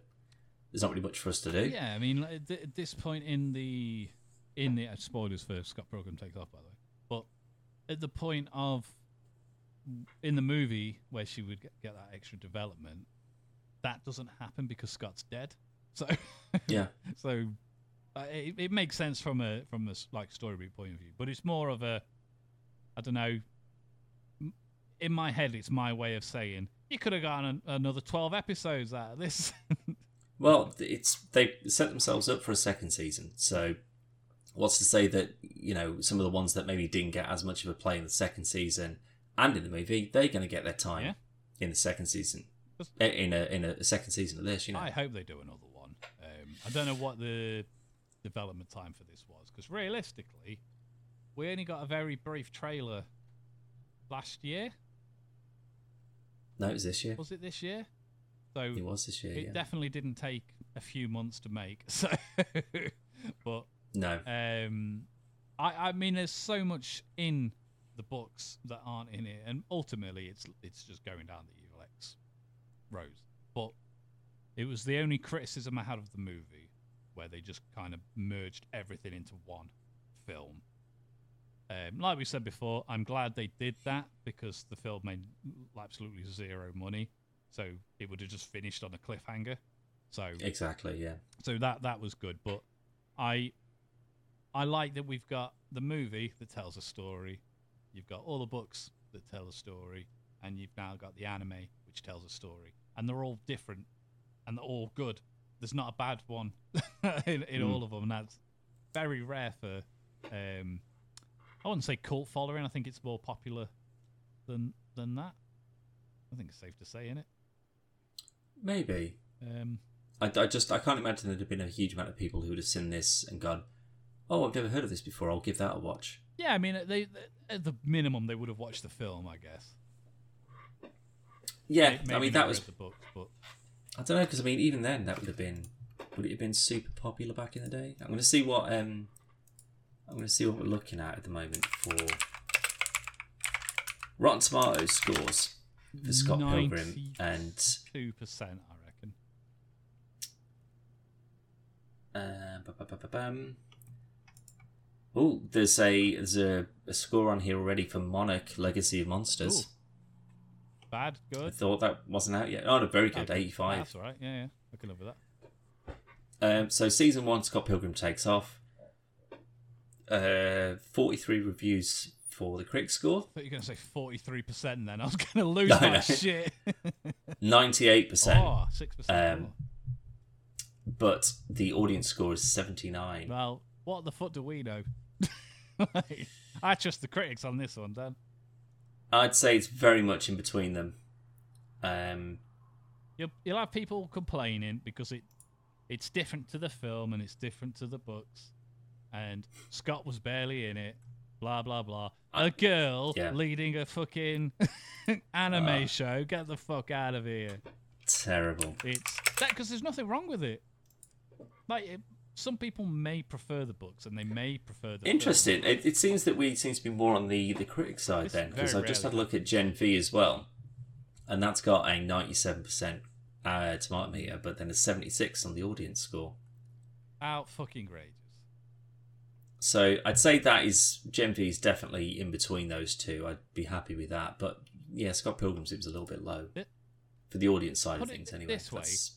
there's not really much for us to do. Yeah, I mean, like, th- at this point in the in the uh, spoilers for Scott Pilgrim takes off, by the way. But at the point of in the movie where she would get, get that extra development, that doesn't happen because Scott's dead. So Yeah. so uh, it, it makes sense from a from a like story point of view, but it's more of a I don't know. In my head, it's my way of saying you could have gotten an, another twelve episodes out of this. Well, it's they set themselves up for a second season, so what's to say that you know some of the ones that maybe didn't get as much of a play in the second season and in the movie, they're going to get their time Yeah. in the second season, Eh, in a in a second season of this. You know, I hope they do another one. Um, I don't know what the development time for this was because realistically, we only got a very brief trailer last year. no, it was this year. Was it this year? So It was this year. it yeah. definitely didn't take a few months to make. So, but no, um, I I mean, there's so much in the books that aren't in it, and ultimately, it's it's just going down the evil X road. But it was the only criticism I had of the movie. where they just kind of merged everything into one film. Um, like we said before, I'm glad they did that because the film made absolutely zero money, so it would have just finished on a cliffhanger. So Exactly. Yeah. so that that was good. But I I like that we've got the movie that tells a story, you've got all the books that tell a story, and you've now got the anime which tells a story, and they're all different and they're all good. There's not a bad one in, in Mm. all of them, and that's very rare for. Um, I wouldn't say cult following. I think it's more popular than than that. I think it's safe to say, in it. Maybe. Um, I, I just I can't imagine there'd have been a huge amount of people who would have seen this and gone, "Oh, I've never heard of this before. I'll give that a watch." Yeah, I mean, they, at the minimum they would have watched the film, I guess. Yeah, May- I mean that was the books, but I don't know because I mean even then that would have been would it have been super popular back in the day? I'm going to see what um I'm going to see what we're looking at at the moment for Rotten Tomatoes scores for Scott Pilgrim and two percent, I reckon. uh, Oh, there's a there's a, a score on here already for Monarch Legacy of Monsters. Ooh. Bad, good. I thought that wasn't out yet. Oh, no, very good, Okay. 85. That's all right. Yeah, yeah, I can live with that. Um, so season one, Scott Pilgrim takes off. Uh, forty-three reviews for the critic score, I thought you were going to say forty-three percent. Then I was going to lose No, my no. shit. ninety-eight percent. Oh, six percent. Um, But the audience score is seventy-nine. well, what the fuck do we know? I trust the critics on this one, Dan. I'd say it's very much in between them. Um, You'll, you'll have people complaining because it it's different to the film and it's different to the books, and Scott was barely in it. Blah blah blah. A girl Yeah. leading a fucking anime Ah. show. Get the fuck out of here. terrible. It's that because there's nothing wrong with it. Like it, some people may prefer the books and they may prefer the. Interesting. It, it seems that we seem to be more on the the critic side It's then, because very I just had a look at Gen V as well, and that's got a ninety-seven percent uh, tomato meter, but then a seventy-six on the audience score. Out fucking rages. So I'd say that is Gen V is definitely in between those two. I'd be happy with that. But yeah, Scott Pilgrim seems a little bit low for the audience side of things. Anyway, this way. That's-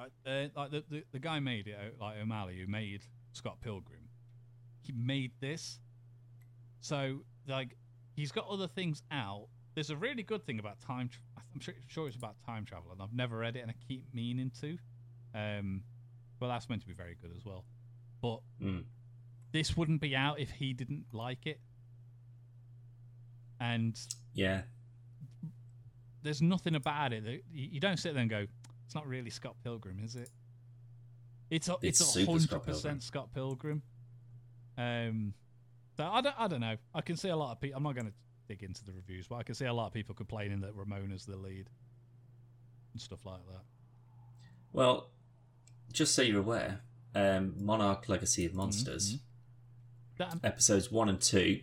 Like, uh, like the, the the guy made it, uh, like O'Malley, who made Scott Pilgrim. He made this, so like he's got other things out. There's a really good thing about time. Tra- I'm sure, sure it's about time travel, and I've never read it, and I keep meaning to. Um, well, that's meant to be very good as well. But Mm. this wouldn't be out if he didn't like it. And yeah, there's nothing about it that you, you don't sit there and go, "It's not really Scott Pilgrim, is it?" It's a, It's a hundred percent Scott Pilgrim. Um, so I don't I don't know. I can see a lot of people. I'm not going to dig into the reviews, but I can see a lot of people complaining that Ramona's the lead and stuff like that. Well, just so you're aware, um, Monarch Legacy of Monsters, That, episodes one and two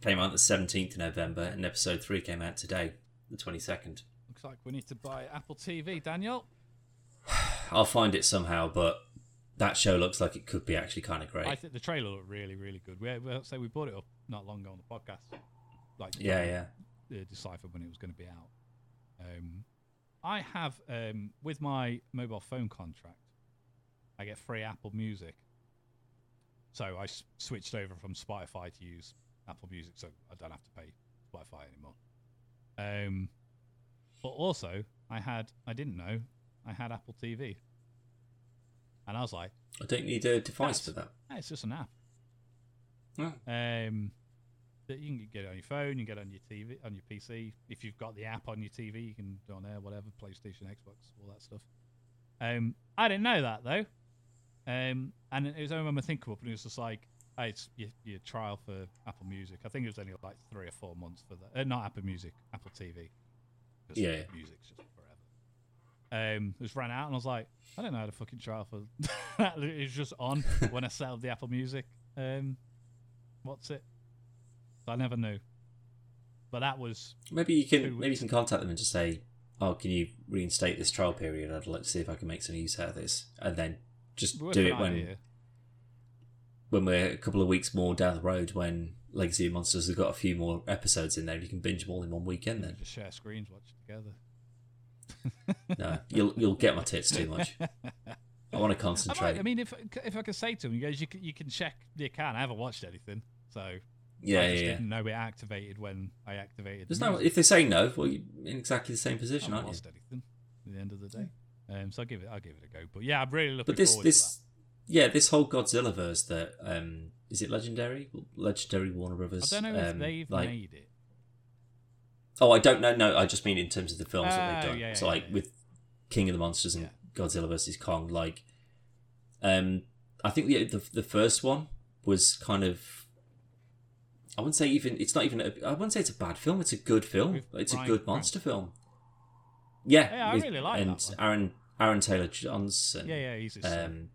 came out the 17th of November, and episode three came out today, the 22nd. Looks like we need to buy Apple TV, Daniel. I'll find it somehow, but that show looks like it could be actually kind of great. I think the trailer looked really, really good. We, we say we brought it up not long ago on the podcast. Like yeah, yeah. uh, decipher when it was going to be out. Um, I have um, with my mobile phone contract, I get free Apple Music. So I s- switched over from Spotify to use Apple Music, so I don't have to pay Spotify anymore. Um, but also, I had I didn't know I had Apple TV, and I was like, I don't need a device for that. It's just an app." Oh. Um, that you can get it on your phone, you can get it on your TV, on your PC. If you've got the app on your TV, you can do it on there, whatever, PlayStation, Xbox, all that stuff. Um, I didn't know that though. Um, and it was only when my thing come up, and it was just like, it's your, your trial for Apple Music. I think it was only like three or four months for that. Uh, not Apple Music, Apple TV. 'Cause Yeah, yeah. music's just forever. Um, it just ran out, and I was like, I don't know how to fucking trial for that. it was just on when I set up the Apple Music. Um, what's it? I never knew. But that was Maybe you can maybe you can contact them and just say, "Oh, can you reinstate this trial period? I'd like to see if I can make some use out of this," and then just Worth do an it when idea. when we're a couple of weeks more down the road when Legacy of Monsters has got a few more episodes in there. You can binge them all in one weekend. Then Just share screens, watch together. no, you'll you'll get my tits too much. I want to I, concentrate. might, I mean, if if I could say to him, you guys, you can, you can check the account. I haven't watched anything, so yeah, I yeah, didn't know it activated when I activated. There's the no if they say no, well, you're in exactly the same I position, haven't aren't you? anything at the end of the day. Um, so I'll give it, I'll give it a go. But yeah, I'm really looking But this forward this yeah this whole Godzilla verse that um is it legendary legendary Warner Brothers. I don't know if um, they've like made it. oh I don't know no I just mean in terms of the films that Oh, they've done yeah, so yeah, like yeah. with King of the Monsters and. Godzilla versus Kong like um I think the the, the first one was kind of I wouldn't say even it's not even a, I wouldn't say it's a bad film it's a good film With it's Bryan a good monster film yeah Yeah, I with- really like and that one. Aaron Aaron Taylor Johnson Yeah, yeah, he's um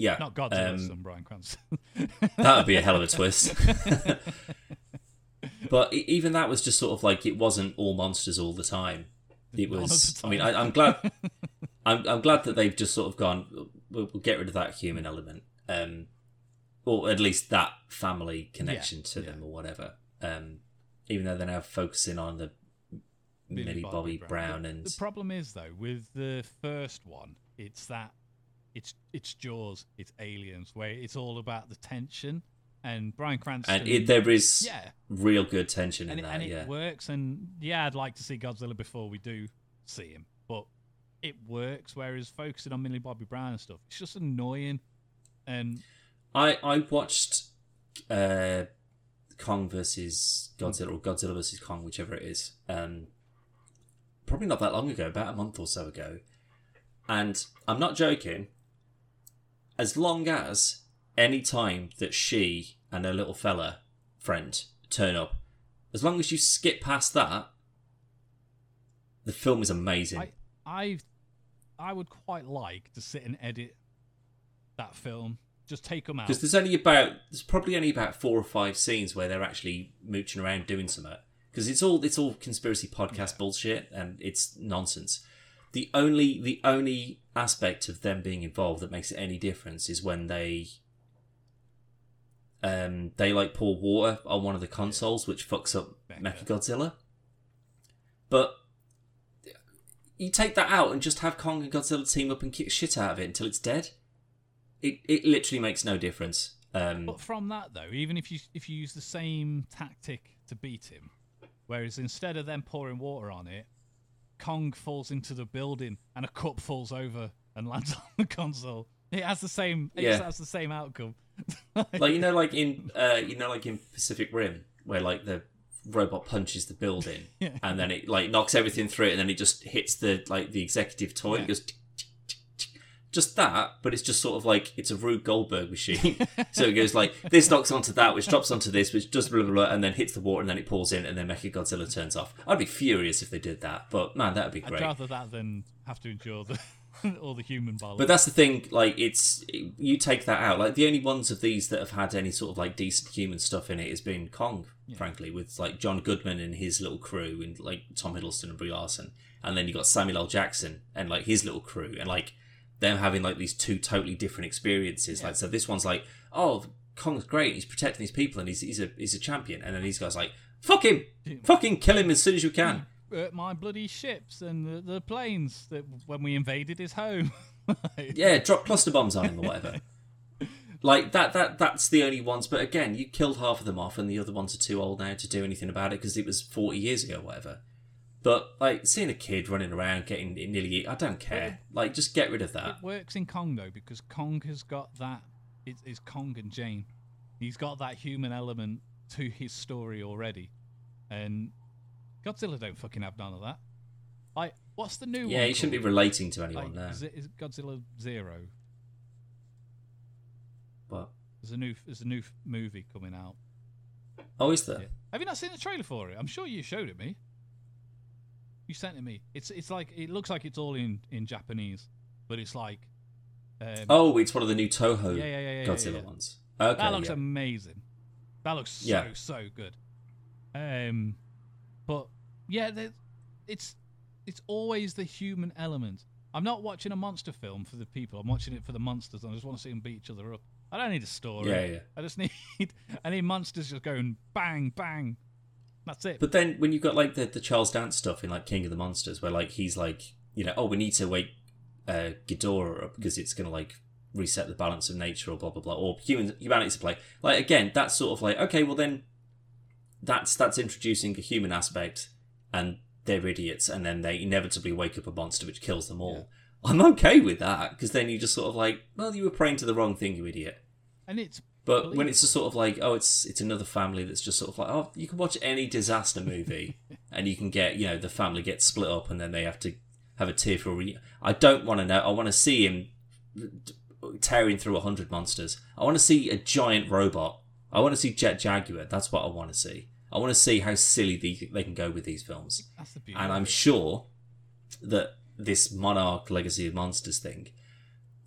yeah not Godzilla's um, son, Bryan Cranston. That would be a hell of a twist. but even that was just sort of like it wasn't all monsters all the time. It was. the I mean. I, I'm glad. I'm, I'm glad that they've just sort of gone. We'll, we'll get rid of that human element, um, or at least that family connection to yeah. them, or whatever. Um, even though they're now focusing on the Millie Bobby, Brown, The- and the problem is though with the first one, it's that it's it's Jaws, it's Aliens, where it's all about the tension. And Bryan Cranston, and it, there is yeah, real good tension and in it, that. and it yeah, works. And yeah, I'd like to see Godzilla before we do see him, but it works. Whereas focusing on Millie Bobby Brown and stuff, it's just annoying. And I I watched uh, Kong versus Godzilla or Godzilla versus Kong, whichever it is. Um, probably not that long ago, about a month or so ago, and I'm not joking. As long as any time that she and her little fella friend turn up, as long as you skip past that, the film is amazing. I I I would quite like to sit and edit that film. Just take them out. Because there's only about there's probably only about four or five scenes where they're actually mooching around doing something. Because it's all it's all conspiracy podcast bullshit and it's nonsense. The only the only aspect of them being involved that makes it any difference is when they um they like pour water on one of the consoles, which fucks up Mecha. Mechagodzilla. But you take that out and just have Kong and Godzilla team up and kick shit out of it until it's dead. It it literally makes no difference. Um, But from that though, even if you if you use the same tactic to beat him, whereas instead of them pouring water on it, Kong falls into the building and a cup falls over and lands on the console. It has the same. It Yeah. has the same outcome. like you know, like in uh, you know, like in Pacific Rim, where like the robot punches the building Yeah. and then it like knocks everything through it, and then it just hits the like the executive toy. Yeah. It goes. tick. Just that, but it's just sort of like it's a Rube Goldberg machine. so it goes like this knocks onto that, which drops onto this, which does blah blah blah, and then hits the water, and then it pulls in, and then Mecha Godzilla turns off. I'd be furious if they did that, but man, that'd be I'd great. rather that than have to endure the all the human violence. But that's the thing, like it's you take that out. Like the only ones of these that have had any sort of like decent human stuff in it has been Kong, frankly, with like John Goodman and his little crew, and like Tom Hiddleston and Brie Larson, and then you got Samuel L. Jackson and like his little crew, and like them having like these two totally different experiences. Like so, this one's like, oh, Kong's great, he's protecting his people, and he's he's a he's a champion, and then these guys like, fuck him, fucking kill him as soon as you can. Uh, my bloody ships and the, the planes that when we invaded his home. yeah, drop cluster bombs on him or whatever. like that, that that's the only ones. But again, you killed half of them off, and the other ones are too old now to do anything about it because it was forty years ago, or whatever. But like seeing a kid running around getting nearly, I don't care. Like just get rid of that. It works in Kong though because Kong has got that. It, it's Kong and Jane. He's got that human element to his story already, and Godzilla don't fucking have none of that. Like, what's the new one? Yeah, you shouldn't be relating to Like, anyone now. is, it, is Godzilla Zero? But There's a new there's a new movie coming out. oh, is there? Yeah. Have you not seen the trailer for it? I'm sure you showed it me. You sent it to me. It's it's like it looks like it's all in in Japanese, but it's like. Um, Oh, it's one of the new Toho Yeah, yeah, yeah, Godzilla ones. Okay, that looks amazing. That looks so so good. Um, but yeah, it's it's always the human element. I'm not watching a monster film for the people. I'm watching it for the monsters. I just want to see them beat each other up. I don't need a story. Yeah, yeah. I just need I need monsters just going bang bang. That's it. But then when you've got like the, the Charles Dance stuff in like King of the Monsters, where like he's like, you know, oh, we need to wake uh, Ghidorah up because it's gonna like reset the balance of nature or blah blah blah, or human humanity to play. Like again, that's sort of like okay, well then that's that's introducing a human aspect, and they're idiots, and then they inevitably wake up a monster which kills them all. I'm okay with that because then you just sort of like, well, you were praying to the wrong thing, you idiot. and it's But when it's just sort of like, oh, it's it's another family that's just sort of like, oh, you can watch any disaster movie and you can get, you know, the family gets split up and then they have to have a tearful reunion. I don't want to know. I want to see him tearing through a hundred monsters. I want to see a giant robot. I want to see Jet Jaguar. That's what I want to see. I want to see how silly they, they can go with these films. that's the. And I'm sure that this Monarch Legacy of Monsters thing,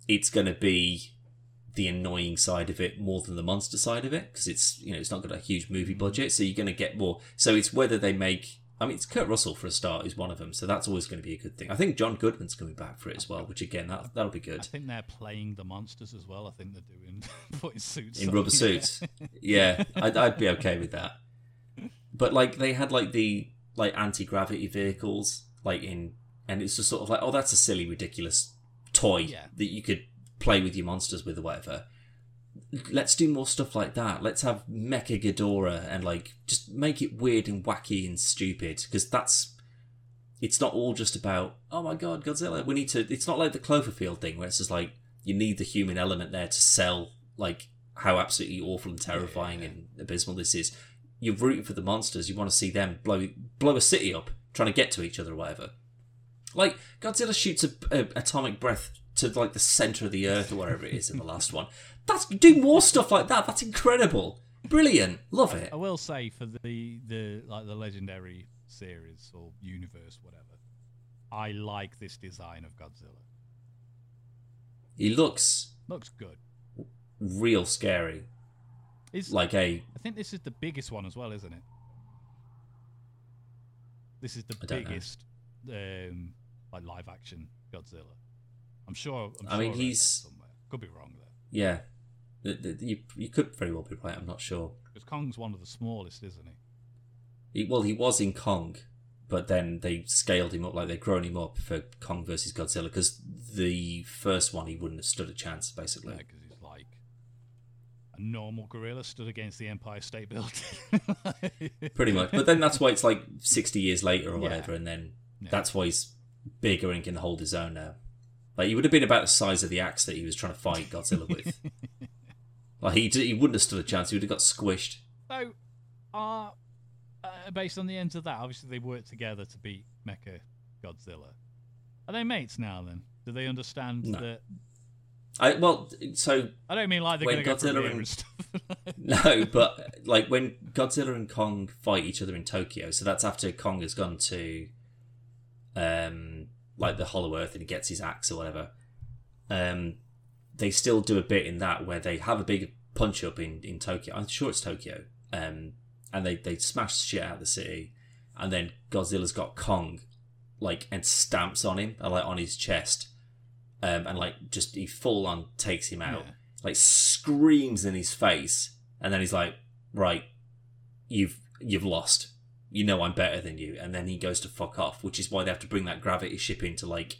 it's going to be the annoying side of it more than the monster side of it because it's you know it's not got a huge movie budget, so you're going to get more. So it's whether they make. I mean, it's Kurt Russell for a start is one of them, so that's always going to be a good thing. I think John Goodman's coming back for it as well, which again that that'll be good. I think they're playing the monsters as well. I think they're doing putting suits in on. rubber suits. yeah, I'd, I'd be okay with that. But like they had like the like anti gravity vehicles like in, and it's just sort of like oh that's a silly ridiculous toy Yeah. that you could play with your monsters with or whatever. Let's do more stuff like that. Let's have Mecha Ghidorah and like just make it weird and wacky and stupid because that's it's not all just about oh my god Godzilla. We need to. It's not like the Cloverfield thing where it's just like you need the human element there to sell like how absolutely awful and terrifying and abysmal this is. You're rooting for the monsters. You want to see them blow blow a city up, trying to get to each other or whatever. Like Godzilla shoots a, a atomic breath to like the center of the earth or wherever it is in the last one. That's do more stuff like that. That's incredible, brilliant, love it. I will say for the the like the legendary series or universe, whatever. I like this design of Godzilla. He looks Looks good. real scary, Is like a I think this is the biggest one as well, isn't it? This is the know. biggest um, like live action Godzilla. I'm sure. I'm I sure mean, he's-. Could be wrong there. yeah. The- the- You you could very well be right. I'm not sure. because Kong's one of the smallest, isn't he? He, well, he was in Kong, but then they scaled him up, like they've grown him up for Kong versus Godzilla, because the first one he wouldn't have stood a chance, basically. because he's like a normal gorilla stood against the Empire State Building. Pretty much. But then that's why it's like 60 years later or Yeah. whatever, and then Yeah. that's why he's bigger and can hold his own now. Like, he would have been about the size of the axe that he was trying to fight Godzilla with. like, he, he wouldn't have stood a chance, he would have got squished. So, are uh, based on the ends of that, obviously they worked together to beat Mecha Godzilla. Are they mates now? Then do they understand No. that? I, well, so I don't mean like they're going to go Godzilla beer and- and stuff. No, but like when Godzilla and Kong fight each other in Tokyo, so that's after Kong has gone to um like the Hollow Earth and he gets his axe or whatever. Um they still do a bit in that where they have a big punch up in, in Tokyo. I'm sure it's Tokyo. Um and they, they smash shit out of the city and then Godzilla's got Kong like and stamps on him, like on his chest. Um and like just he full on takes him out Yeah. like screams in his face, and then he's like, "Right, you've you've lost. You know I'm better than you." And then he goes to fuck off, which is why they have to bring that gravity ship in to like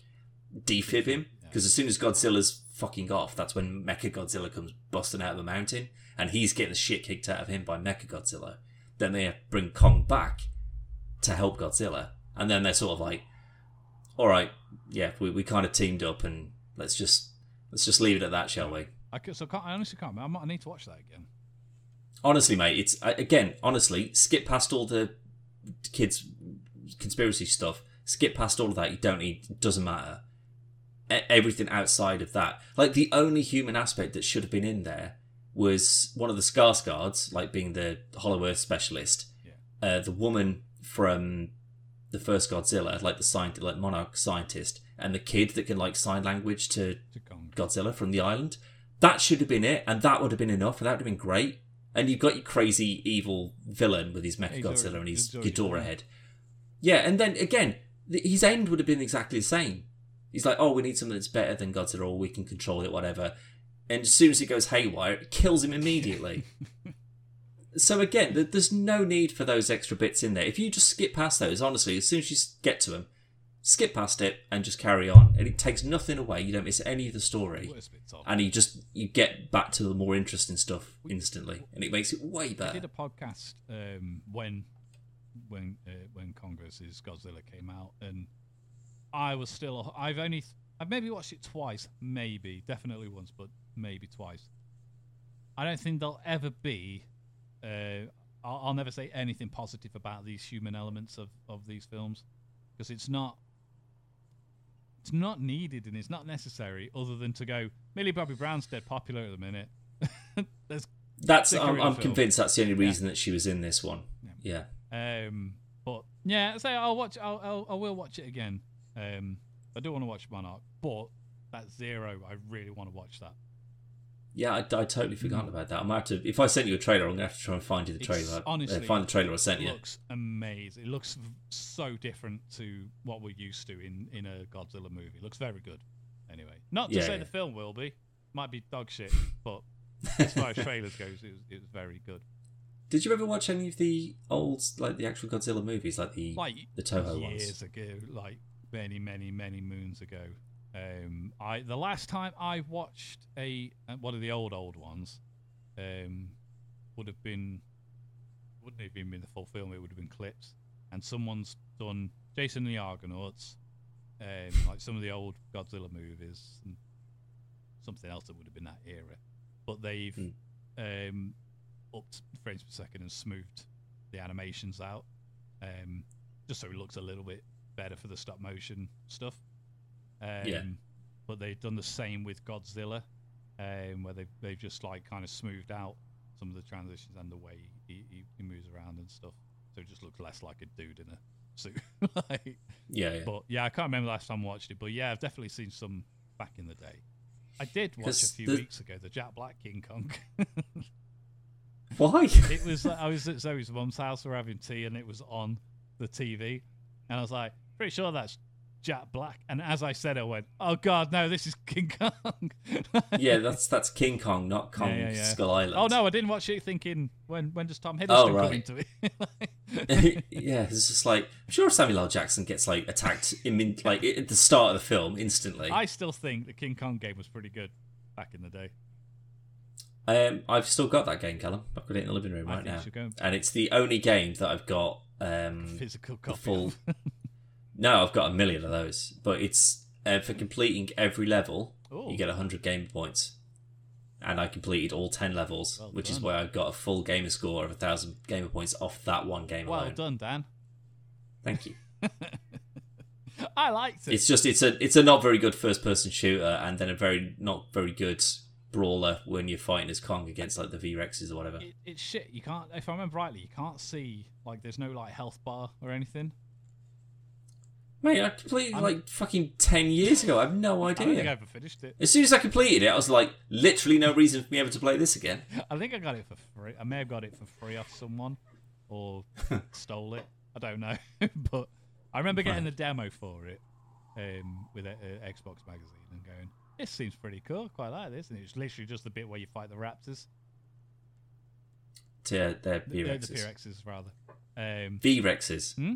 defib him. Because as soon as Godzilla's fucking off, that's when Mecha Godzilla comes busting out of the mountain, and he's getting the shit kicked out of him by Mecha Godzilla. Then they bring Kong back to help Godzilla, and then they're sort of like, "All right, yeah, we, we kind of teamed up, and let's just let's just leave it at that, shall we?" I, ca- so can't, I honestly can't. remember. I need to watch that again. honestly, mate, it's again, honestly, skip past all the kids' conspiracy stuff. Skip past all of that. You don't need. It doesn't matter. E- everything outside of that, like the only human aspect that should have been in there was one of the Skarsgårds, like being the Hollow Earth specialist. Yeah. Uh, the woman from the first Godzilla, like the scientist, like monarch scientist, and the kid that can like sign language to To Godzilla from the island. That should have been it, and that would have been enough, and that would have been great. And you've got your crazy evil villain with his Mecha Godzilla and his Ghidorah head. Yeah, and then again, his end would have been exactly the same. He's like, oh, we need something that's better than Godzilla, or we can control it, whatever. And as soon as it goes haywire, it kills him immediately. so again, th- there's no need for those extra bits in there. If you just skip past those, honestly, as soon as you get to them, skip past it and just carry on. And it takes nothing away. You don't miss any of the story, Worst bits of. and you just you get back to the more interesting stuff instantly, and it makes it way better. I did a podcast um, when when uh, when Kong versus Godzilla came out, and I was still. I've only. I've maybe watched it twice, maybe, definitely once, but maybe twice. I don't think there'll ever be. Uh, I'll, I'll never say anything positive about these human elements of of these films because it's not. It's not needed and it's not necessary, other than to go. Millie Bobby Brown's dead popular at the minute. There's That's I'm, I'm convinced that's the only reason that she was in this one. Yeah. Yeah. Um, but yeah, so I'll watch. I'll, I'll I will watch it again. Um, I do want to watch Monarch, but that Zero, I really want to watch that. Yeah, I, I totally forgot about that. I might have to. If I sent you a trailer, I'm gonna have to try and find you the It's trailer. uh, honestly- find the trailer I sent It you. looks amazing. It looks so different to what we're used to in in a Godzilla movie. It looks very good. Anyway, not to Yeah, say yeah. the film will be. Might be dog shit, but as far as trailers goes, it was, it was very good. Did you ever watch any of the old, like the actual Godzilla movies, like the Like the Toho years ones? ago, like many, many, many moons ago. Um, I the last time I watched a uh, one of the old old ones, um, would have been wouldn't have even been the full film. It would have been clips, and someone's done Jason and the Argonauts, um, like some of the old Godzilla movies, and something else that would have been that era. But they've Hmm. um, upped frames per second and smoothed the animations out, um, just so it looks a little bit better for the stop motion stuff. Um, Yeah. But they've done the same with Godzilla, um, where they've they've just like kind of smoothed out some of the transitions and the way he, he, he moves around and stuff, so it just looks less like a dude in a suit. like, Yeah, yeah. but yeah, I can't remember the last time I watched it, but yeah, I've definitely seen some back in the day. I did watch a few the- weeks ago the Jack Black King Kong. Why? it was I was at Zoe's mum's house, we're having tea, and it was on the TV, and I was like, pretty sure that's Jack Black. And as I said, it, I went, "Oh God, no, this is King Kong." yeah, that's that's King Kong, not Kong yeah, yeah. Skull Island. Oh no, I didn't watch it thinking when when does Tom Hiddleston Oh, come into it? yeah, it's just like I'm sure Samuel L. Jackson gets like attacked in, like at the start of the film instantly. I still think the King Kong game was pretty good back in the day. Um, I've still got that game, Callum. I've got it in the living room I right now, and it's the only game that I've got. Um, physical the copy. full. No, I've got a million of those, but it's uh, for completing every level. Ooh. You get hundred game points, and I completed all ten levels, Well which is done. where I got a full gamer score of a thousand gamer points off that one game well alone. done, Dan. Thank you. I liked it. It's just it's a it's a not very good first person shooter, and then a very not very good brawler when you're fighting as Kong against like the V Rexes or whatever. it, it's shit. You can't, if I remember rightly, you can't see like there's no like health bar or anything. Mate, I completed I'm- like fucking ten years ago. I have no I don't think I idea. ever finished it. As soon as I completed it, I was like, literally no reason for me ever to play this again. I think I got it for free. I may have got it for free off someone or stole it. I don't know, but I remember getting the demo for it um, with a, a Xbox magazine and going, "This seems pretty cool. Quite like this." And it's literally just the bit where you fight the raptors, To uh, their the, V the Rexes. P-Rexes rather. Um, V Rexes. Hmm?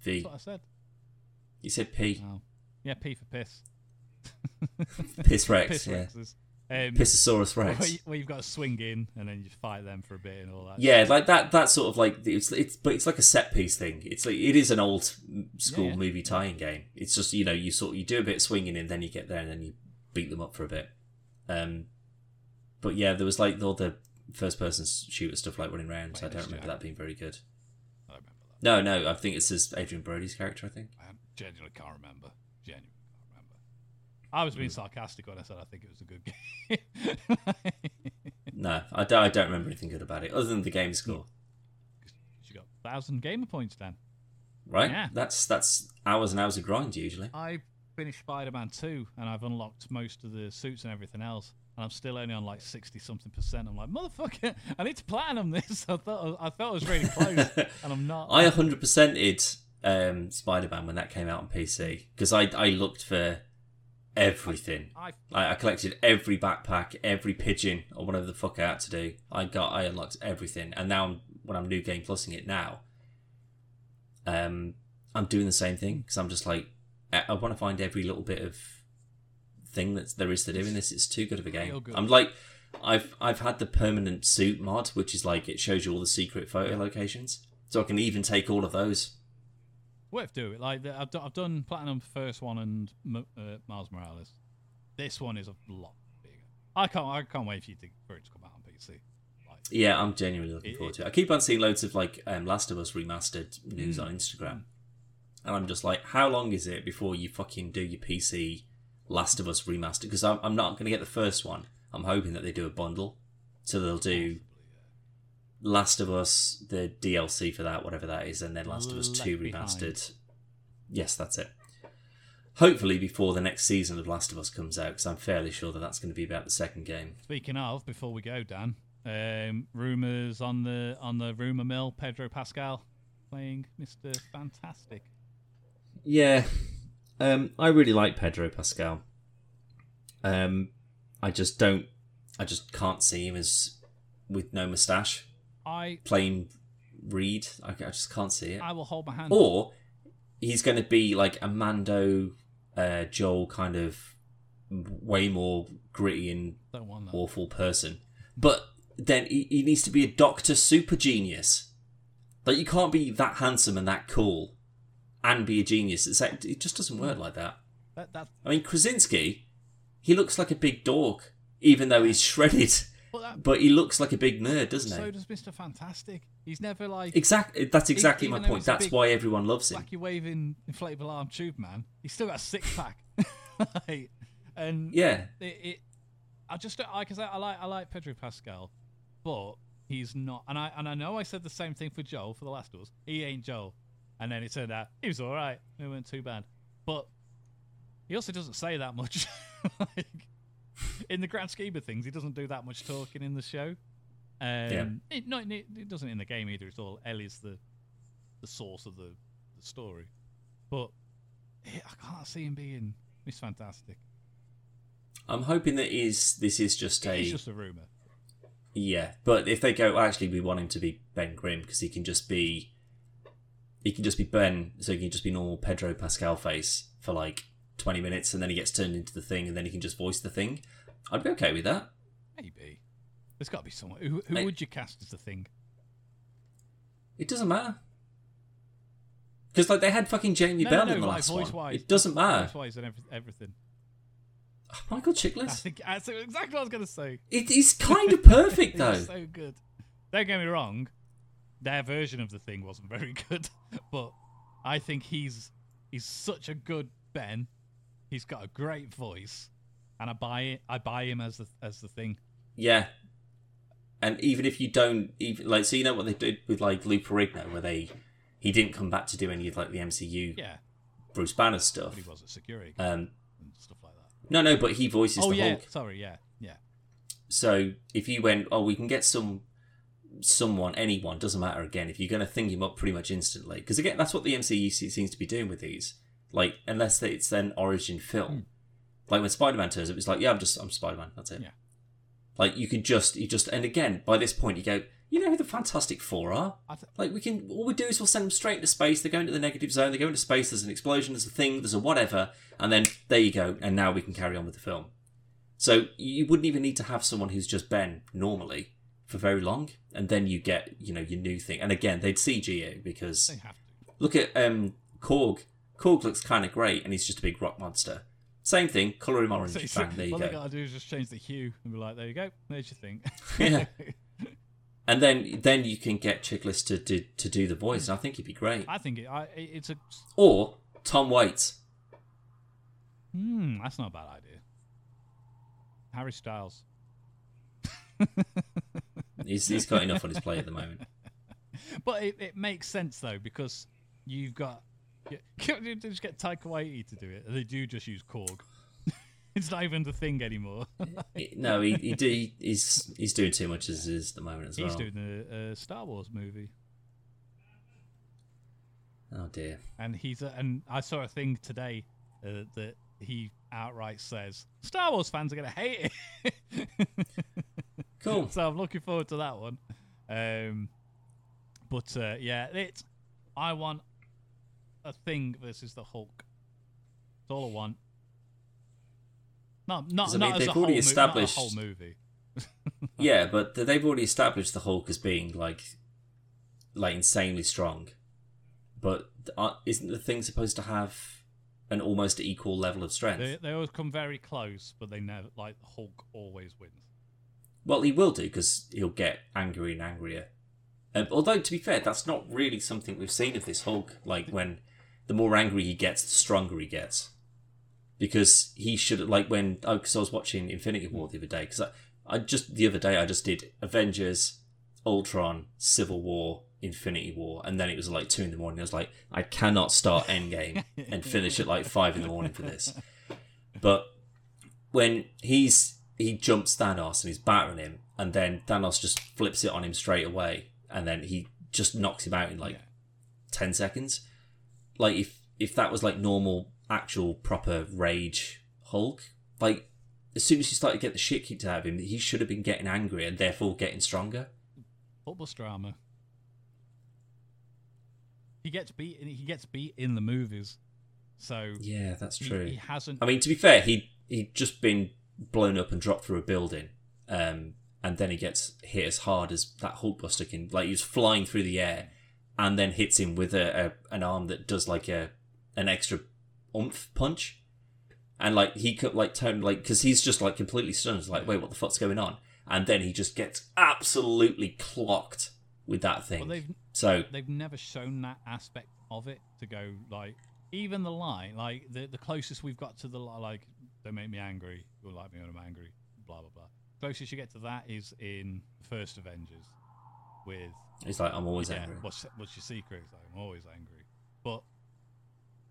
V. that's what I said. You said P. Oh. Yeah, P for piss. Piss Rex. piss yeah. Rexes. Um, Pissosaurus where, Rex. you, where you've got to swing in and then you fight them for a bit and all that. Yeah, like that. That sort of like it's it's but it's like a set piece thing. It's like it is an old school Yeah, movie tie-in game. It's just you know you sort you do a bit of swinging and then you get there and then you beat them up for a bit. Um, but yeah, there was like all the first person shooter stuff like running around. So I don't remember that being very good. I remember that. No, no, I think it's just Adrien Brody's character. I think. I genuinely can't remember. Genuinely can't remember. I was Hmm. being sarcastic when I said I think it was a good game. No, I don't, I don't remember anything good about it other than the game score. you got thousand gamer points, Dan. Right? Yeah. That's that's hours and hours of grind usually. I finished Spider-Man 2 and I've unlocked most of the suits and everything else. And I'm still only on like 60 something percent. I'm like, motherfucker, I need to platinum this. I thought I felt I was really close, and I'm not. I 100%ed um, Spider Man when that came out on PC because I I looked for everything. I I, collected every backpack, every pigeon, or whatever the fuck I had to do. I got I unlocked everything, and now I'm, when I'm new game plusing it now, um, I'm doing the same thing because I'm just like I, I want to find every little bit of thing that there is to do in this. It's too good of a game. I'm like. I've I've had the permanent suit mod, which is like it shows you all the secret photo locations, so I can even take all of those. Worth doing. Like I've done, I've done platinum first one and uh, Miles Morales. This one is a lot bigger. I can't I can't wait for you to, for it to come out on PC. Like, Yeah, I'm genuinely looking It- forward to it. I keep on seeing loads of like um, Last of Us remastered news Mm. on Instagram, and I'm just like, how long is it before you fucking do your PC Last of Us remastered? Because I'm, I'm not going to get the first one. I'm hoping that they do a bundle, so they'll do Last of Us, the DLC for that, whatever that is, and then Last of Us Left Two Behind. remastered. Yes, that's it. Hopefully, before the next season of Last of Us comes out, because I'm fairly sure that that's going to be about the second game. Speaking of, before we go, Dan, um, rumors on the on the rumor mill, Pedro Pascal playing Mister Fantastic. Yeah, um, I really like Pedro Pascal. Um, I just don't, I just can't see him as with no moustache I playing Reed. I, I just can't see it. I will hold my hand. Or he's going to be like a Mando, uh, Joel kind of way more gritty and Don't want that. awful person. But then he, he needs to be a Doctor Super Genius. Like you can't be that handsome and that cool and be a genius. It's like, it just doesn't work like that. That, that, I mean, Krasinski, he looks like a big dog, even though he's shredded. But that, But he looks like a big nerd, doesn't so he? So does Mister Fantastic. He's never like Exactly. That's exactly my point. That's why everyone loves him. wacky waving inflatable arm tube man. He's still got a six pack. like, and Yeah. it, it I just don't like. Cause I, I like I like Pedro Pascal, but he's not. And I and I know I said the same thing for Joel for the last of us. He ain't Joel, and then it turned out he was all right. It wasn't too bad, but he also doesn't say that much. like in the grand scheme of things, he doesn't do that much talking in the show. Um, Yeah. It, no, it, it doesn't in the game either. It's all Ellie's the the source of the, the story, but eh, I can't see him being Miss Fantastic. I'm hoping that is this is just a It's just a rumor. Yeah, but if they go, actually, we want him to be Ben Grimm because he can just be, he can just be Ben, so he can just be normal Pedro Pascal face for like twenty minutes, and then he gets turned into the thing, and then he can just voice the thing. I'd be okay with that. Maybe. There's got to be someone. Who, who Mate. would you cast as the thing? It doesn't matter because like they had fucking Jamie no, Bell no, in the like last voice one. wise. It doesn't matter. Voice wise and every, everything. Ah, Michael I Chiklis. think that's exactly what I was going to say. It is kind of perfect It though. was so good. Don't get me wrong. Their version of the thing wasn't very good, but I think he's he's such a good Ben. He's got a great voice, and I buy it. I buy him as the as the thing. Yeah. And even if you don't even like so you know what they did with like Lou Ferrigno where they he didn't come back to do any of like the MCU Yeah, Bruce Banner stuff. but he was at security Um and stuff like that. no no but he voices oh the yeah, Hulk. sorry, yeah, yeah. So if you went oh we can get some someone anyone doesn't matter again if you're going to thing him up pretty much instantly because again that's what the MCU seems to be doing with these like unless it's an origin film. Like when Spider-Man turns up it's like yeah I'm just I'm Spider-Man that's it. Yeah. Like you can just you just and again by this point you go you know who the Fantastic Four are I th- like we can all we do is we'll send them straight into space they go into the negative zone they go into space there's an explosion there's a thing there's a whatever and then there you go and now we can carry on with the film so you wouldn't even need to have someone who's just Ben normally for very long and then you get you know your new thing and again they'd CG it because they have to. look at um Korg Korg looks kind of great and he's just a big rock monster same thing colour him orange So, so, bang there you all they gotta do is just change the hue and be like, there you go, there's your thing. Yeah. and then then you can get Chiklis to, to to do the voice and I think he'd be great I think it, I, it- it's a. or Tom Waits Hmm, that's not a bad idea. Harry Styles. He's, he's got enough on his plate at the moment. But it, it makes sense though because you've got you you just get Taika Waititi to do it. They do just use Korg. it's not even the thing anymore. No, he, he do, he's he's doing too much as is at the moment as He's well. He's doing a, uh, Star Wars movie. Oh dear. and he's a, and I saw a thing today uh, that he outright says Star Wars fans are gonna hate it. Cool. so I'm looking forward to that one. Um, but uh, yeah, it. I want a thing versus the Hulk. That's all I want. Not not I mean, not as a whole not a whole movie. Yeah, but they've already established the Hulk as being like, like insanely strong. But uh, isn't the thing supposed to have an almost equal level of strength? They they always come very close, but they never like Hulk always wins. Well, he will do because he'll get angrier and angrier. Um, although, to be fair, that's not really something we've seen of this Hulk. Like when the more angry he gets, the stronger he gets. Because he should like when oh, because I was watching Infinity War the other day. Because I, I just the other day I just did Avengers, Ultron, Civil War, Infinity War, and then it was like two in the morning. I was like, I cannot start Endgame and finish at like five in the morning for this. But when he's he jumps Thanos and he's battering him, and then Thanos just flips it on him straight away, and then he just knocks him out in like Yeah. ten seconds. Like if if that was like normal, actual, proper rage Hulk, like as soon as he started to get the shit kicked out of him, he should have been getting angry and therefore getting stronger. Hulk drama. He gets beat. He gets beat in the movies, so Yeah, that's true. he hasn't. I mean, to be fair, he he'd just been blown up and dropped through a building, um, and then he gets hit as hard as that Hulkbuster can. Like he's flying through the air, and then hits him with a, a an arm that does like a an extra oomph punch, and like he could like turn like because he's just like completely stunned. It's like, wait, what the fuck's going on? And then he just gets absolutely clocked with that thing. Well, they've so they've never shown that aspect of it to go like even the line like the the closest we've got to the li- like they make me angry you'll like me when I'm angry blah blah blah closest you get to that is in first Avengers with he's like, I'm always yeah, angry. what's what's your secret It's like, I'm always angry but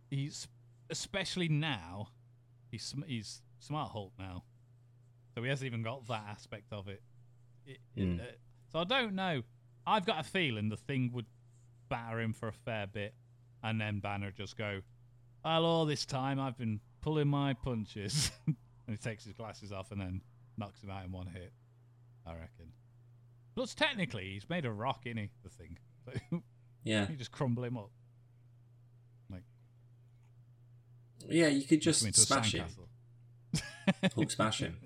he's especially now he's he's smart Hulk now so he hasn't even got that aspect of it, It- it- Mm. uh, so I don't know I've got a feeling the thing would batter him for a fair bit, and then Banner just go, "Well, all this time I've been pulling my punches," and he takes his glasses off and then knocks him out in one hit. I reckon. Plus, technically, he's made of rock, isn't he? The thing, Yeah, you just crumble him up. Like. yeah, you could just him into a smash him. Hulk smash him.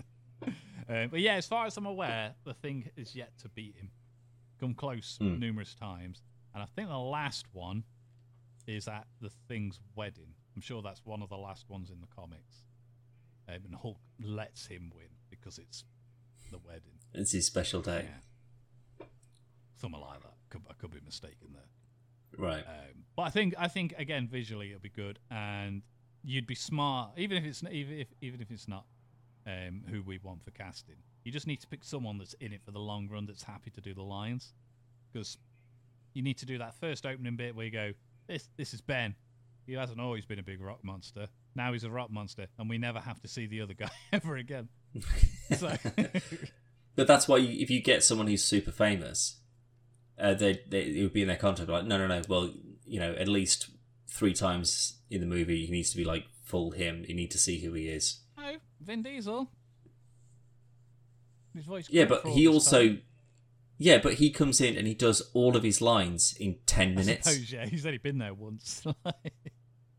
Uh, but yeah, as far as I'm aware, the thing is yet to beat him. Come close Hmm. numerous times, and I think the last one is at the Thing's wedding. I'm sure that's one of the last ones in the comics, um, and Hulk lets him win because it's the wedding. It's his special day. Yeah, something like that. Could, I could be mistaken there. Right. Um, but I think I think again visually it'll be good, and you'd be smart even if it's even if even if it's not um, who we want for casting. You just need to pick someone that's in it for the long run, that's happy to do the lines, because you need to do that first opening bit where you go, "This this is Ben. He hasn't always been a big rock monster. Now he's a rock monster, and we never have to see the other guy ever again." So But that's why you, if you get someone who's super famous, uh, they, they it would be in their contract like, no, no, no. Well, you know, at least three times in the movie, he needs to be like full him. You need to see who he is. no, Vin Diesel. His voice. Yeah, but he also, time. yeah, but he comes in and he does all of his lines in ten I minutes. suppose, yeah, he's only been there once.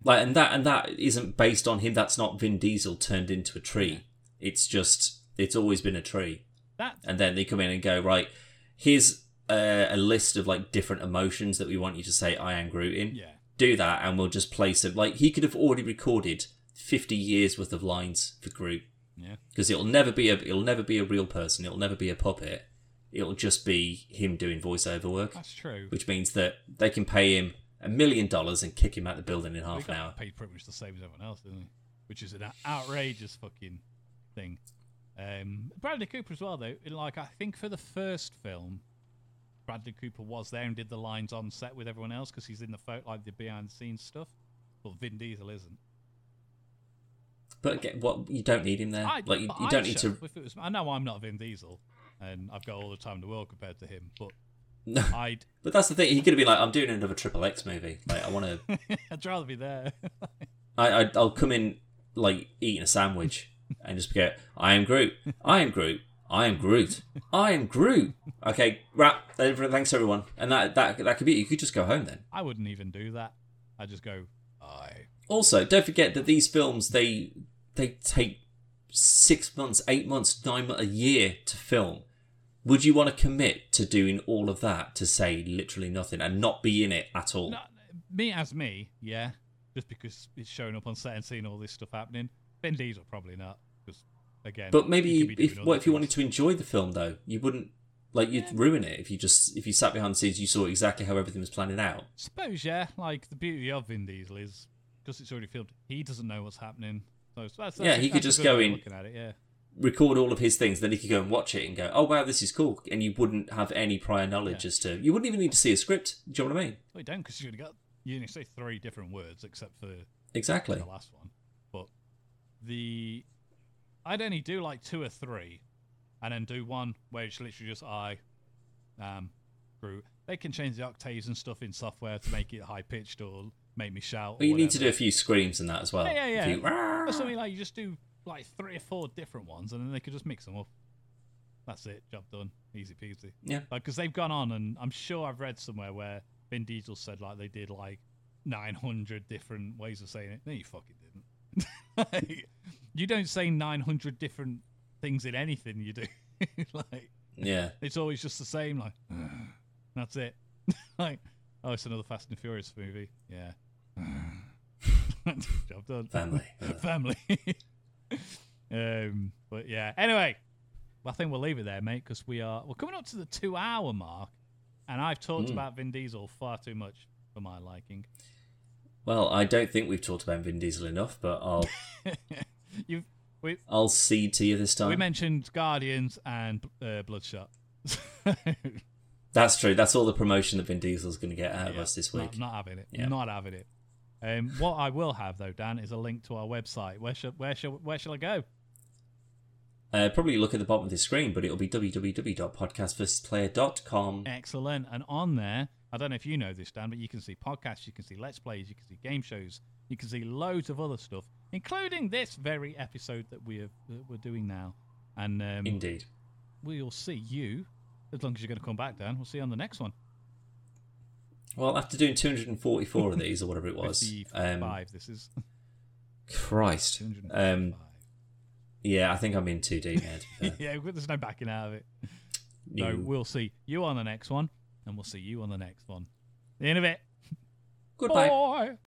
Like, and that and that isn't based on him. That's not Vin Diesel turned into a tree. It's just it's always been a tree. that and then they come in and go right here's a, a list of like different emotions that we want you to say i am groot in yeah, do that and we'll just place it like he could have already recorded 50 years worth of lines for groot yeah. because it'll never be a it'll never be a real person it'll never be a puppet it'll just be him doing voiceover work That's true. which means that they can pay him a million dollars and kick him out the building in half an hour paid pretty much the same as everyone else, didn't we? Which is an outrageous fucking thing. Um, Bradley Cooper as well, though. Like I think for the first film, Bradley Cooper was there and did the lines on set with everyone else because he's in the photo, like the behind the scenes stuff. But Vin Diesel isn't. but again, what you don't need him there I, like you, you don't need to was, I know I'm not Vin Diesel, and I've got all the time in the world compared to him, but no, I'd But that's the thing. He could have been like, "I'm doing another Triple X movie. Like, I want to. I'd rather be there. I, I I'll come in like eating a sandwich and just go, I am Groot. I am Groot. I am Groot. I am Groot. Okay, wrap. Thanks everyone. And that that that could be. You could just go home then. I wouldn't even do that. I'd just go. I. Also, don't forget that these films they they take six months, eight months, nine months, a year to film. Would you want to commit to doing all of that to say literally nothing and not be in it at all? No, me as me, yeah. Just because it's showing up on set and seeing all this stuff happening. Vin Diesel probably not, again. But maybe he could be if what if you wanted to enjoy the film though? You wouldn't like you'd Yeah. ruin it if you just if you sat behind the scenes you saw exactly how everything was planning out. Suppose yeah. Like the beauty of Vin Diesel is because it's already filmed. He doesn't know what's happening. So that's, that's Yeah, he could that's a just go in- Looking at it, yeah. Record all of his things, then he could go and watch it and go, "Oh wow, this is cool," and you wouldn't have any prior knowledge Yeah. as to. You wouldn't even need to see a script. Do you know what I mean? Well, you don't because you only got you only say three different words except for Exactly. the last one. But the I'd only do like two or three, and then do one where it's literally just I, um, Groot. They can change the octaves and stuff in software to make it high pitched or make me shout. But you need to do a few screams and that as well. Yeah, yeah, yeah. few, Or something like you just do like three or four different ones, and then they could just mix them up. That's it. Job done. Easy peasy. Yeah. Like because they've gone on, and I'm sure I've read somewhere where Vin Diesel said like they did like 900 different ways of saying it. No, you fucking. Like, you don't say 900 different things in anything you do. like Yeah. it's always just the same. Like that's it. like oh, it's another Fast and Furious movie. Yeah. Job done. Family. Family. um, but yeah. Anyway, I think we'll leave it there, mate, because we are we're coming up to the two-hour mark, and I've talked Mm. about Vin Diesel far too much for my liking. Well, I don't think we've talked about Vin Diesel enough, but I'll we I'll cede to you this time. we mentioned Guardians and uh, Bloodshot. That's true. That's all the promotion that Vin Diesel's going to get out of us this not- week. Not, having it. Yeah. Not having it. Um, what I will have though, Dan, is a link to our website. Where shall where shall where shall I go? Uh, probably look at the bottom of the screen, but it'll be www.podcastversusplayer.com. Excellent. And on there, I don't know if you know this, Dan, but you can see podcasts, you can see let's plays, you can see game shows, you can see loads of other stuff, including this very episode that we are that we're doing now. And um, Indeed. we'll see you as long as you're going to come back, Dan. We'll see you on the next one. Well, after doing 244 of these or whatever it was, um, 55. this is Christ. Um, yeah, I think I'm in too deep now. to be fair. yeah, there's no backing out of it. So we'll see you on the next one, and we'll see you on the next one. The end of it. Goodbye. Bye.